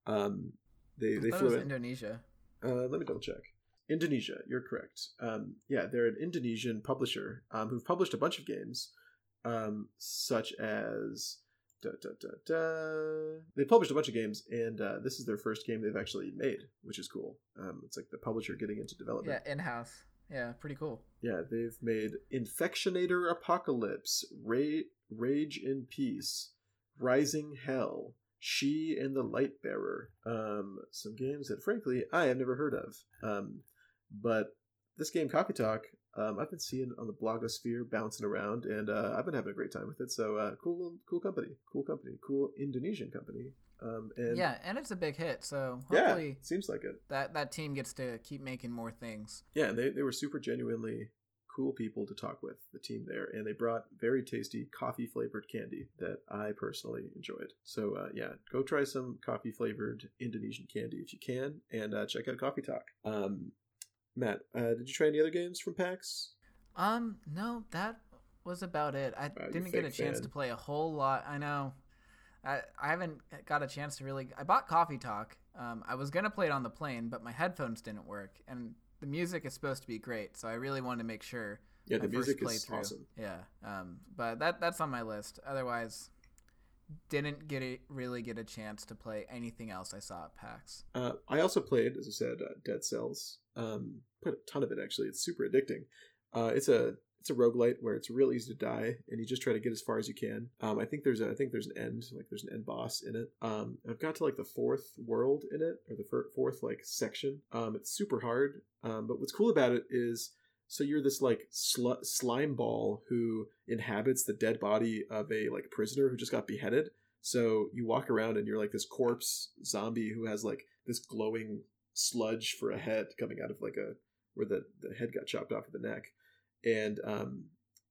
Um, they I they flew was in. Indonesia. Uh, let me double check. Indonesia, you're correct. Um, yeah, they're an Indonesian publisher um, who've published a bunch of games, um, such as. Da, da, da, da. They published a bunch of games, and uh, this is their first game they've actually made, which is cool. Um, it's like the publisher getting into development. Yeah, in house. Yeah, pretty cool. Yeah, they've made Infectonator Apocalypse, Ra- Rage in Peace, Rising Hell, She and the Light Bearer. Um, some games that, frankly, I have never heard of. Um, but this game, Coffee Talk, um, I've been seeing on the blogosphere bouncing around, and uh, I've been having a great time with it. So, uh, cool, cool company, cool company, cool Indonesian company. Um, and yeah, and it's a big hit, so yeah, hopefully seems like it. that that team gets to keep making more things. Yeah, they, they were super genuinely cool people to talk with, the team there, and they brought very tasty coffee flavored candy that I personally enjoyed. So, uh, yeah, go try some coffee flavored Indonesian candy if you can, and uh, check out Coffee Talk. Um, Matt, uh, did you try any other games from PAX? Um, no, that was about it. I didn't get a chance fan. to play a whole lot. I know. I I haven't got a chance to really. I bought Coffee Talk. Um, I was gonna play it on the plane, but my headphones didn't work, and the music is supposed to be great, so I really wanted to make sure. Yeah, the music is awesome. Yeah. Um, but that that's on my list. Otherwise, didn't get a, really get a chance to play anything else I saw at PAX. Uh, I also played, as I said, uh, Dead Cells. Um, a ton of it actually. It's super addicting. Uh, it's a it's a roguelite where it's real easy to die, and you just try to get as far as you can. Um, I think there's a I think there's an end, like there's an end boss in it. Um, I've got to like the fourth world in it, or the fir- fourth like section. Um, it's super hard. Um, but what's cool about it is, so you're this like sl- slime ball who inhabits the dead body of a like prisoner who just got beheaded. So you walk around and you're like this corpse zombie who has like this glowing sludge for a head coming out of like a where the, the head got chopped off of the neck and um,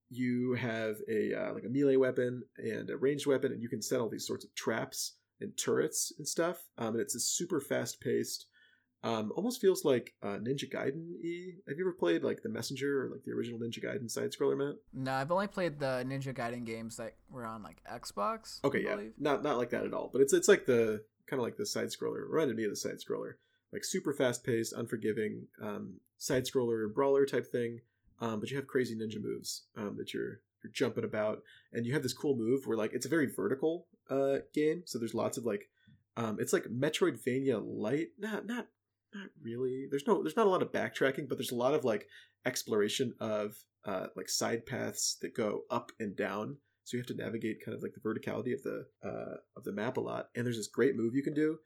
you have a uh, like a melee weapon and a ranged weapon and you can set all these sorts of traps and turrets and stuff um, and it's a super fast paced um, almost feels like uh, ninja gaiden e have you ever played like the messenger or like the original ninja gaiden side scroller matt No, I've only played the Ninja Gaiden games that were on like Xbox. Okay, yeah, not not like that at all. But it's it's like the kind of like the side scroller. Reminded me of the side scroller, like super fast paced, unforgiving um, side scroller brawler type thing. Um, but you have crazy ninja moves um, that you're you're jumping about, and you have this cool move where like it's a very vertical uh, game. So there's lots of like, um, it's like Metroidvania light, not not not really. There's no there's not a lot of backtracking, but there's a lot of like exploration of uh like side paths that go up and down. So you have to navigate kind of like the verticality of the uh of the map a lot. And there's this great move you can do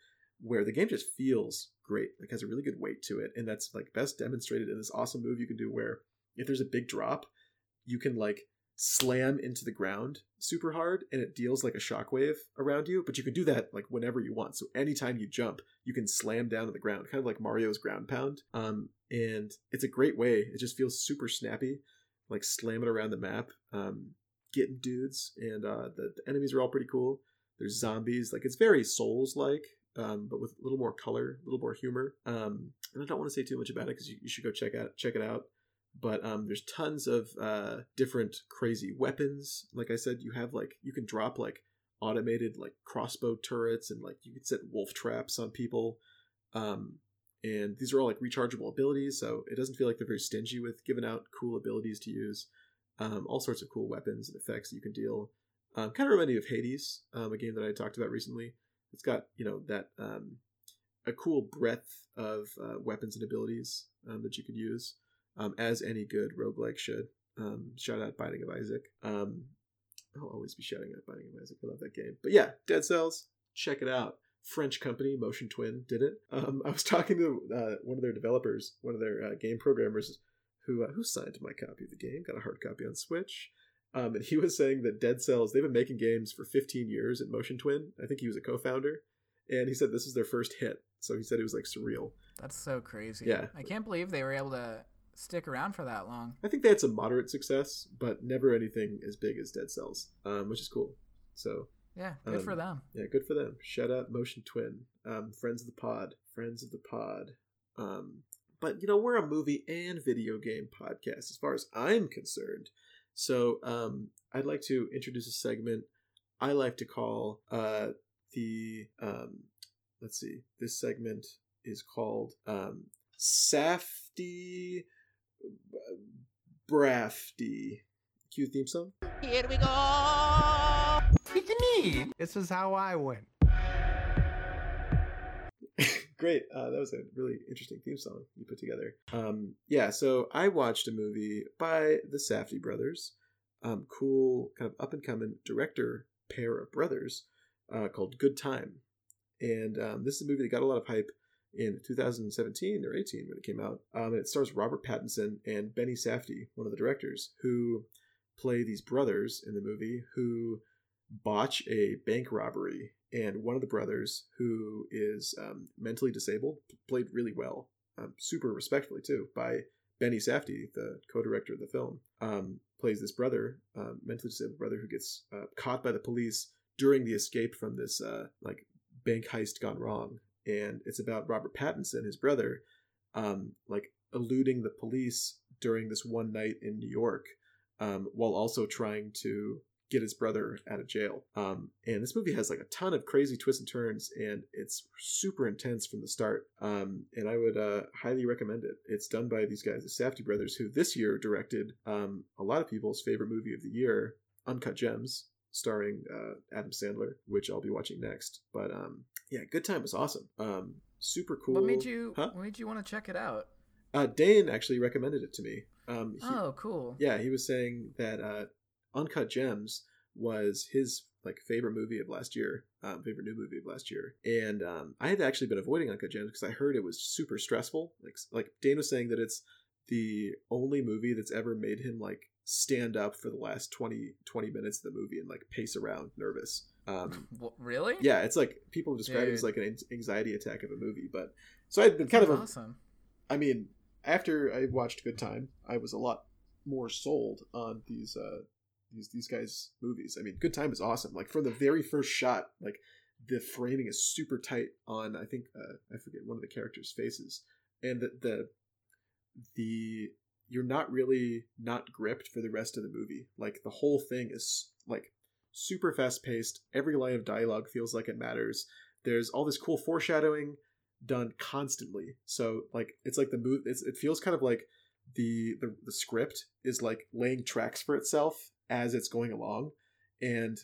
where the game just feels great, like has a really good weight to it, and that's like best demonstrated in this awesome move you can do where if there's a big drop, you can like slam into the ground super hard and it deals like a shockwave around you but you can do that like whenever you want. So anytime you jump you can slam down to the ground kind of like mario's ground pound um and it's a great way. It just feels super snappy like slamming around the map um getting dudes and uh the, the enemies are all pretty cool. There's zombies like it's very souls like um, but with a little more color, a little more humor. Um, and I don't want to say too much about it because you, you, should go check out check it out but um, there's tons of uh, different crazy weapons. Like I said, you have like you can drop like automated like crossbow turrets and like you can set wolf traps on people. Um, and these are all like rechargeable abilities, so it doesn't feel like they're very stingy with giving out cool abilities to use. Um, all sorts of cool weapons and effects that you can deal. Um, kind of remind me of Hades, um, a game that I talked about recently. It's got you know that um, a cool breadth of uh, weapons and abilities um, that you could use um, as any good roguelike should. Um, shout out Binding of Isaac. Um, I'll always be shouting out Binding of Isaac. I love that game. But yeah, Dead Cells, check it out. French company, Motion Twin, did it. Um, I was talking to uh, one of their developers, one of their uh, game programmers, who uh, who signed my copy of the game, got a hard copy on Switch. Um, and he was saying that Dead Cells, they've been making games for 15 years at Motion Twin. I think he was a co-founder, and he said this is their first hit. So he said it was like surreal. That's so crazy. Yeah. I can't believe they were able to stick around for that long. I think they had some moderate success, but never anything as big as Dead Cells, um, which is cool. So yeah, good um, for them. Yeah, good for them. Shout out Motion Twin, um, friends of the pod, friends of the pod. Um, but you know, we're a movie and video game podcast, as far as I'm concerned. So um, I'd like to introduce a segment I like to call uh, the. Um, let's see, this segment is called um, Safety Brafty. Cue theme song. Here we go. It's me. This is how I win. Great. Uh, that was a really interesting theme song you put together. Um, yeah, so I watched a movie by the Safdie brothers. Um, cool, kind of up and coming director pair of brothers uh, called Good Time. And um, this is a movie that got a lot of hype in 2017 or 18 when it came out. Um, and it stars Robert Pattinson and Benny Safdie, one of the directors, who play these brothers in the movie who botch a bank robbery. And one of the brothers, who is um, mentally disabled, played really well, um, super respectfully too, by Benny Safdie, the co-director of the film, um, plays this brother, uh, mentally disabled brother, who gets uh, caught by the police during the escape from this uh, like bank heist gone wrong. And it's about Robert Pattinson, his brother, um, like eluding the police during this one night in New York, um, while also trying to get his brother out of jail. Um, and this movie has like a ton of crazy twists and turns, and it's super intense from the start. Um, and I would uh, highly recommend it. It's done by these guys, the Safdie brothers, who this year directed um, a lot of people's favorite movie of the year, Uncut Gems, starring uh, Adam Sandler, which I'll be watching next. But um, yeah, Good Time was awesome. Um, super cool. What made you? Huh? What made you want to check it out? Uh, Dane actually recommended it to me. Um, he, oh, cool. Yeah, he was saying that uh, Uncut Gems was his like favorite movie of last year, um, favorite new movie of last year, and um, I had actually been avoiding Uncut Gems because I heard it was super stressful. Like like Dane was saying that it's the only movie that's ever made him like stand up for the last 20, 20 minutes of the movie and like pace around nervous. Um, really? yeah, it's like people describe it as like an anxiety attack of a movie. But so I'd been kind of, a, awesome. I mean, after I watched Good Time, I was a lot more sold on these uh these these guys' movies. I mean, Good Time is awesome. Like from the very first shot, like the framing is super tight on I think uh, I forget one of the characters' faces, and the the the you're not really not gripped for the rest of the movie. Like the whole thing is like super fast paced. Every line of dialogue feels like it matters. There's all this cool foreshadowing done constantly. So like it's like the move. It feels kind of like the, the the script is like laying tracks for itself as it's going along, and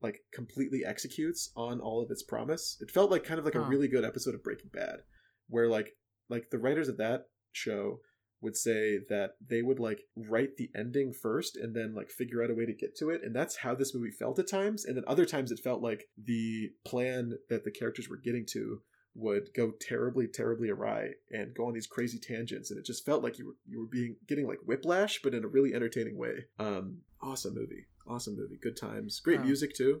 like completely executes on all of its promise. It felt like kind of like a really good episode of Breaking Bad, where like like the writers of that show would say that they would like write the ending first and then like figure out a way to get to it and that's how this movie felt at times and then other times it felt like the plan that the characters were getting to would go terribly terribly awry and go on these crazy tangents and it just felt like you were you were being getting like whiplash but in a really entertaining way um awesome movie awesome movie good times great Oh. music too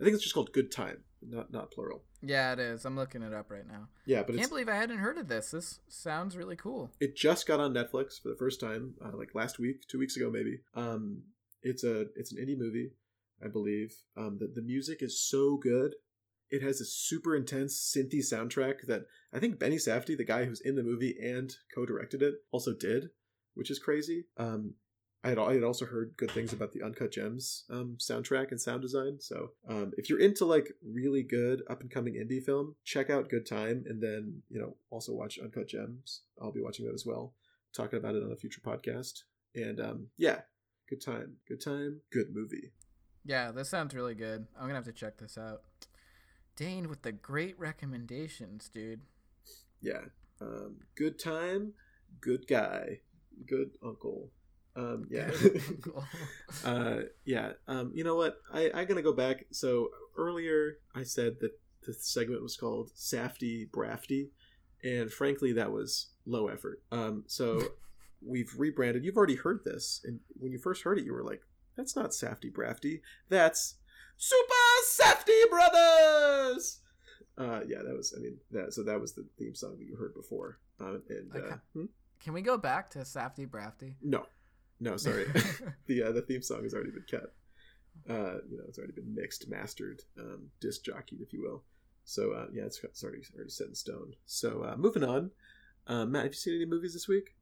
i think it's just called good time not not plural Yeah, it is. I'm looking it up right now. yeah but I Can't believe I hadn't heard of this. This sounds really cool. it just got on Netflix for the first time, uh, like last week, two weeks ago, maybe. Um, it's a it's an indie movie, I believe. Um, the the music is so good. It has a super intense synthy soundtrack that I think Benny Safdie, the guy who's in the movie and co-directed it, also did, which is crazy. Um, I had, I had also heard good things about the Uncut Gems um, soundtrack and sound design. So um, if you're into like really good up and coming indie film, check out Good Time, and then you know also watch Uncut Gems. I'll be watching that as well, talking about it on a future podcast. And um, yeah, Good Time, Good Time, good movie. Yeah, this sounds really good. I'm gonna have to check this out. Dane with the great recommendations, dude. Yeah, um, Good Time, good guy, good uncle. Um, yeah. Cool. uh yeah um you know what i i'm gonna go back so earlier i said that the segment was called Safty brafty and frankly that was low effort um so we've rebranded you've already heard this and when you first heard it you were like that's not Safty brafty that's super Safty brothers uh yeah that was i mean that so that was the theme song that you heard before uh, and uh, Okay. hmm? Can we go back to Safty Brafty? no no sorry the uh, the theme song has already been cut. Uh, you know, it's already been mixed, mastered, um, disc jockeyed, if you will. So uh, yeah, it's, it's already already set in stone. So uh, moving on, uh, Matt, have you seen any movies this week?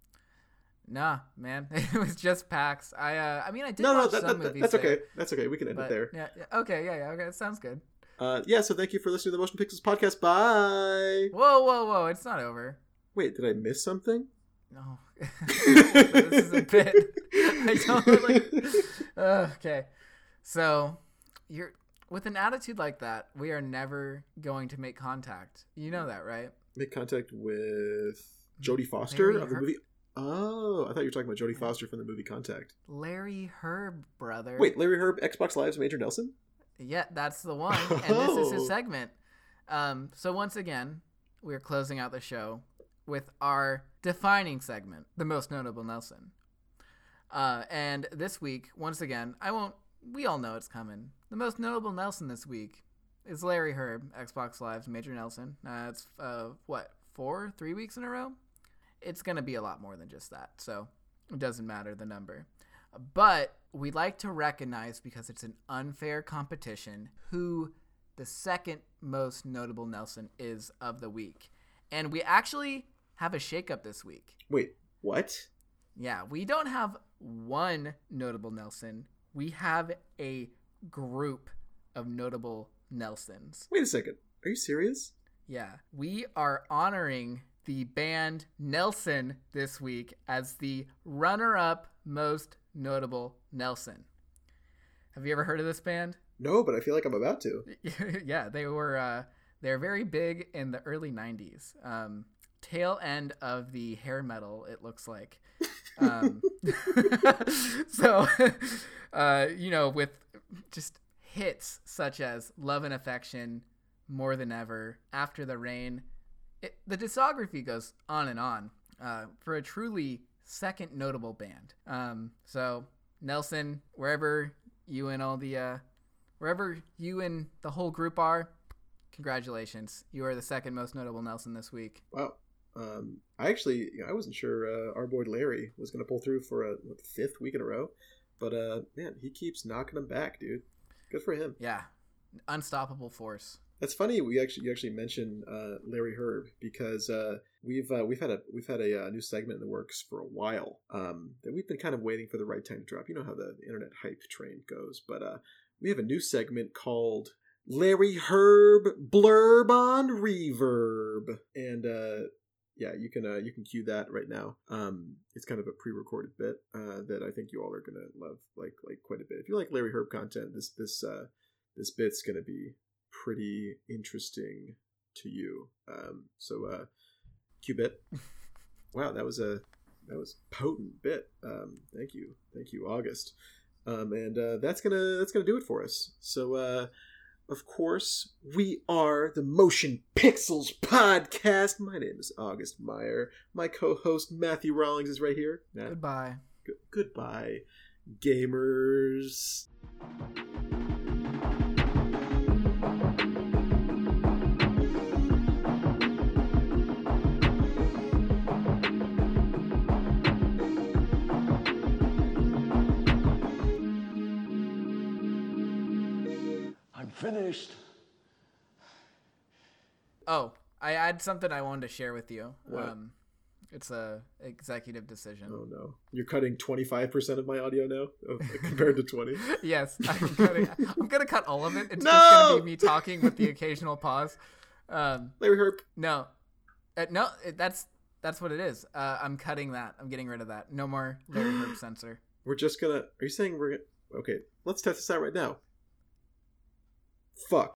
nah, man. It was just PAX. I uh, I mean, I did no, no, watch that, some that- movies. that's okay. That's okay. We can end it there. Yeah, yeah. Okay. Yeah. Yeah. Okay. That sounds good. Uh, yeah. So thank you for listening to the Motion Pixels podcast. Bye. Whoa. Whoa. Whoa. It's not over. Wait, did I miss something? No. this is a bit. I don't really. Uh, okay. So, you're with an attitude like that, we are never going to make contact. You know that, right? Make contact with Jodie Foster Larry of the movie. Oh, I thought you were talking about Jodie Foster from the movie Contact. Larry Hryb, brother. Wait, Larry Hryb, Xbox Live's Major Nelson. Yeah, that's the one. And this is Oh. his segment. Um, so once again, we're closing out the show with our defining segment, the most notable Nelson. Uh, and this week, once again, I won't. We all know it's coming. The most notable Nelson this week is Larry Hryb, Xbox Live's Major Nelson. Uh, uh, what four, three weeks in a row. It's gonna be a lot more than just that. So it doesn't matter the number. But we like to recognize because it's an unfair competition who the second most notable Nelson is of the week. And we actually have a shakeup this week. Wait, what? Yeah, we don't have one notable Nelson. We have a group of notable Nelsons. Wait a second. Are you serious? Yeah, we are honoring the band Nelson this week as the runner up most notable Nelson. Have you ever heard of this band? No, but I feel like I'm about to. yeah, they were uh, they're very big in the early '90s. Um, tail end of the hair metal, it looks like. Um, so, uh, you know, with just hits such as "Love and Affection," "More Than Ever," "After the Rain," it, the discography goes on and on uh, for a truly second notable band. Um, so Nelson, wherever you and all the uh, wherever you and the whole group are, congratulations. You are the second most notable Nelson this week. Wow. Um, I actually, you know, I wasn't sure uh, our boy Larry was going to pull through for a what, fifth week in a row, but uh, man, he keeps knocking them back, dude. Good for him. Yeah. Unstoppable force. That's funny. We actually you actually mentioned uh, Larry Hryb because uh, we've uh, we've had a we've had a uh, new segment in the works for a while um, that we've been kind of waiting for the right time to drop. You know how the internet hype train goes, but uh, we have a new segment called Larry Hryb Blurb on Reverb, and uh, yeah, you can uh, you can cue that right now. Um, it's kind of a pre-recorded bit uh, that I think you all are gonna love like like quite a bit. If you like Larry Hryb content, this this uh, this bit's gonna be pretty interesting to you. Um, so uh, Qbit. wow, that was a that was potent bit. Um, thank you, thank you, August. Um, and uh, that's gonna that's gonna do it for us. So, uh, of course, we are the Motion Pixels podcast. My name is August Meyer. My co-host Matthew Rawlings is right here. Matt, Goodbye. gu- goodbye, gamers. Finished. Oh, I had something I wanted to share with you. What? Um, it's a executive decision. Oh no, you're cutting twenty five percent of my audio now oh, compared to twenty. yes, I'm, cutting, I'm gonna cut all of it. It's just gonna be me talking with the occasional pause. Um, Larry Herp. no, uh, no, it, that's that's what it is. Uh, I'm cutting that. I'm getting rid of that. No more Larry Hryb censor. We're just gonna. Are you saying we're gonna? Okay, let's test this out right now. Fuck.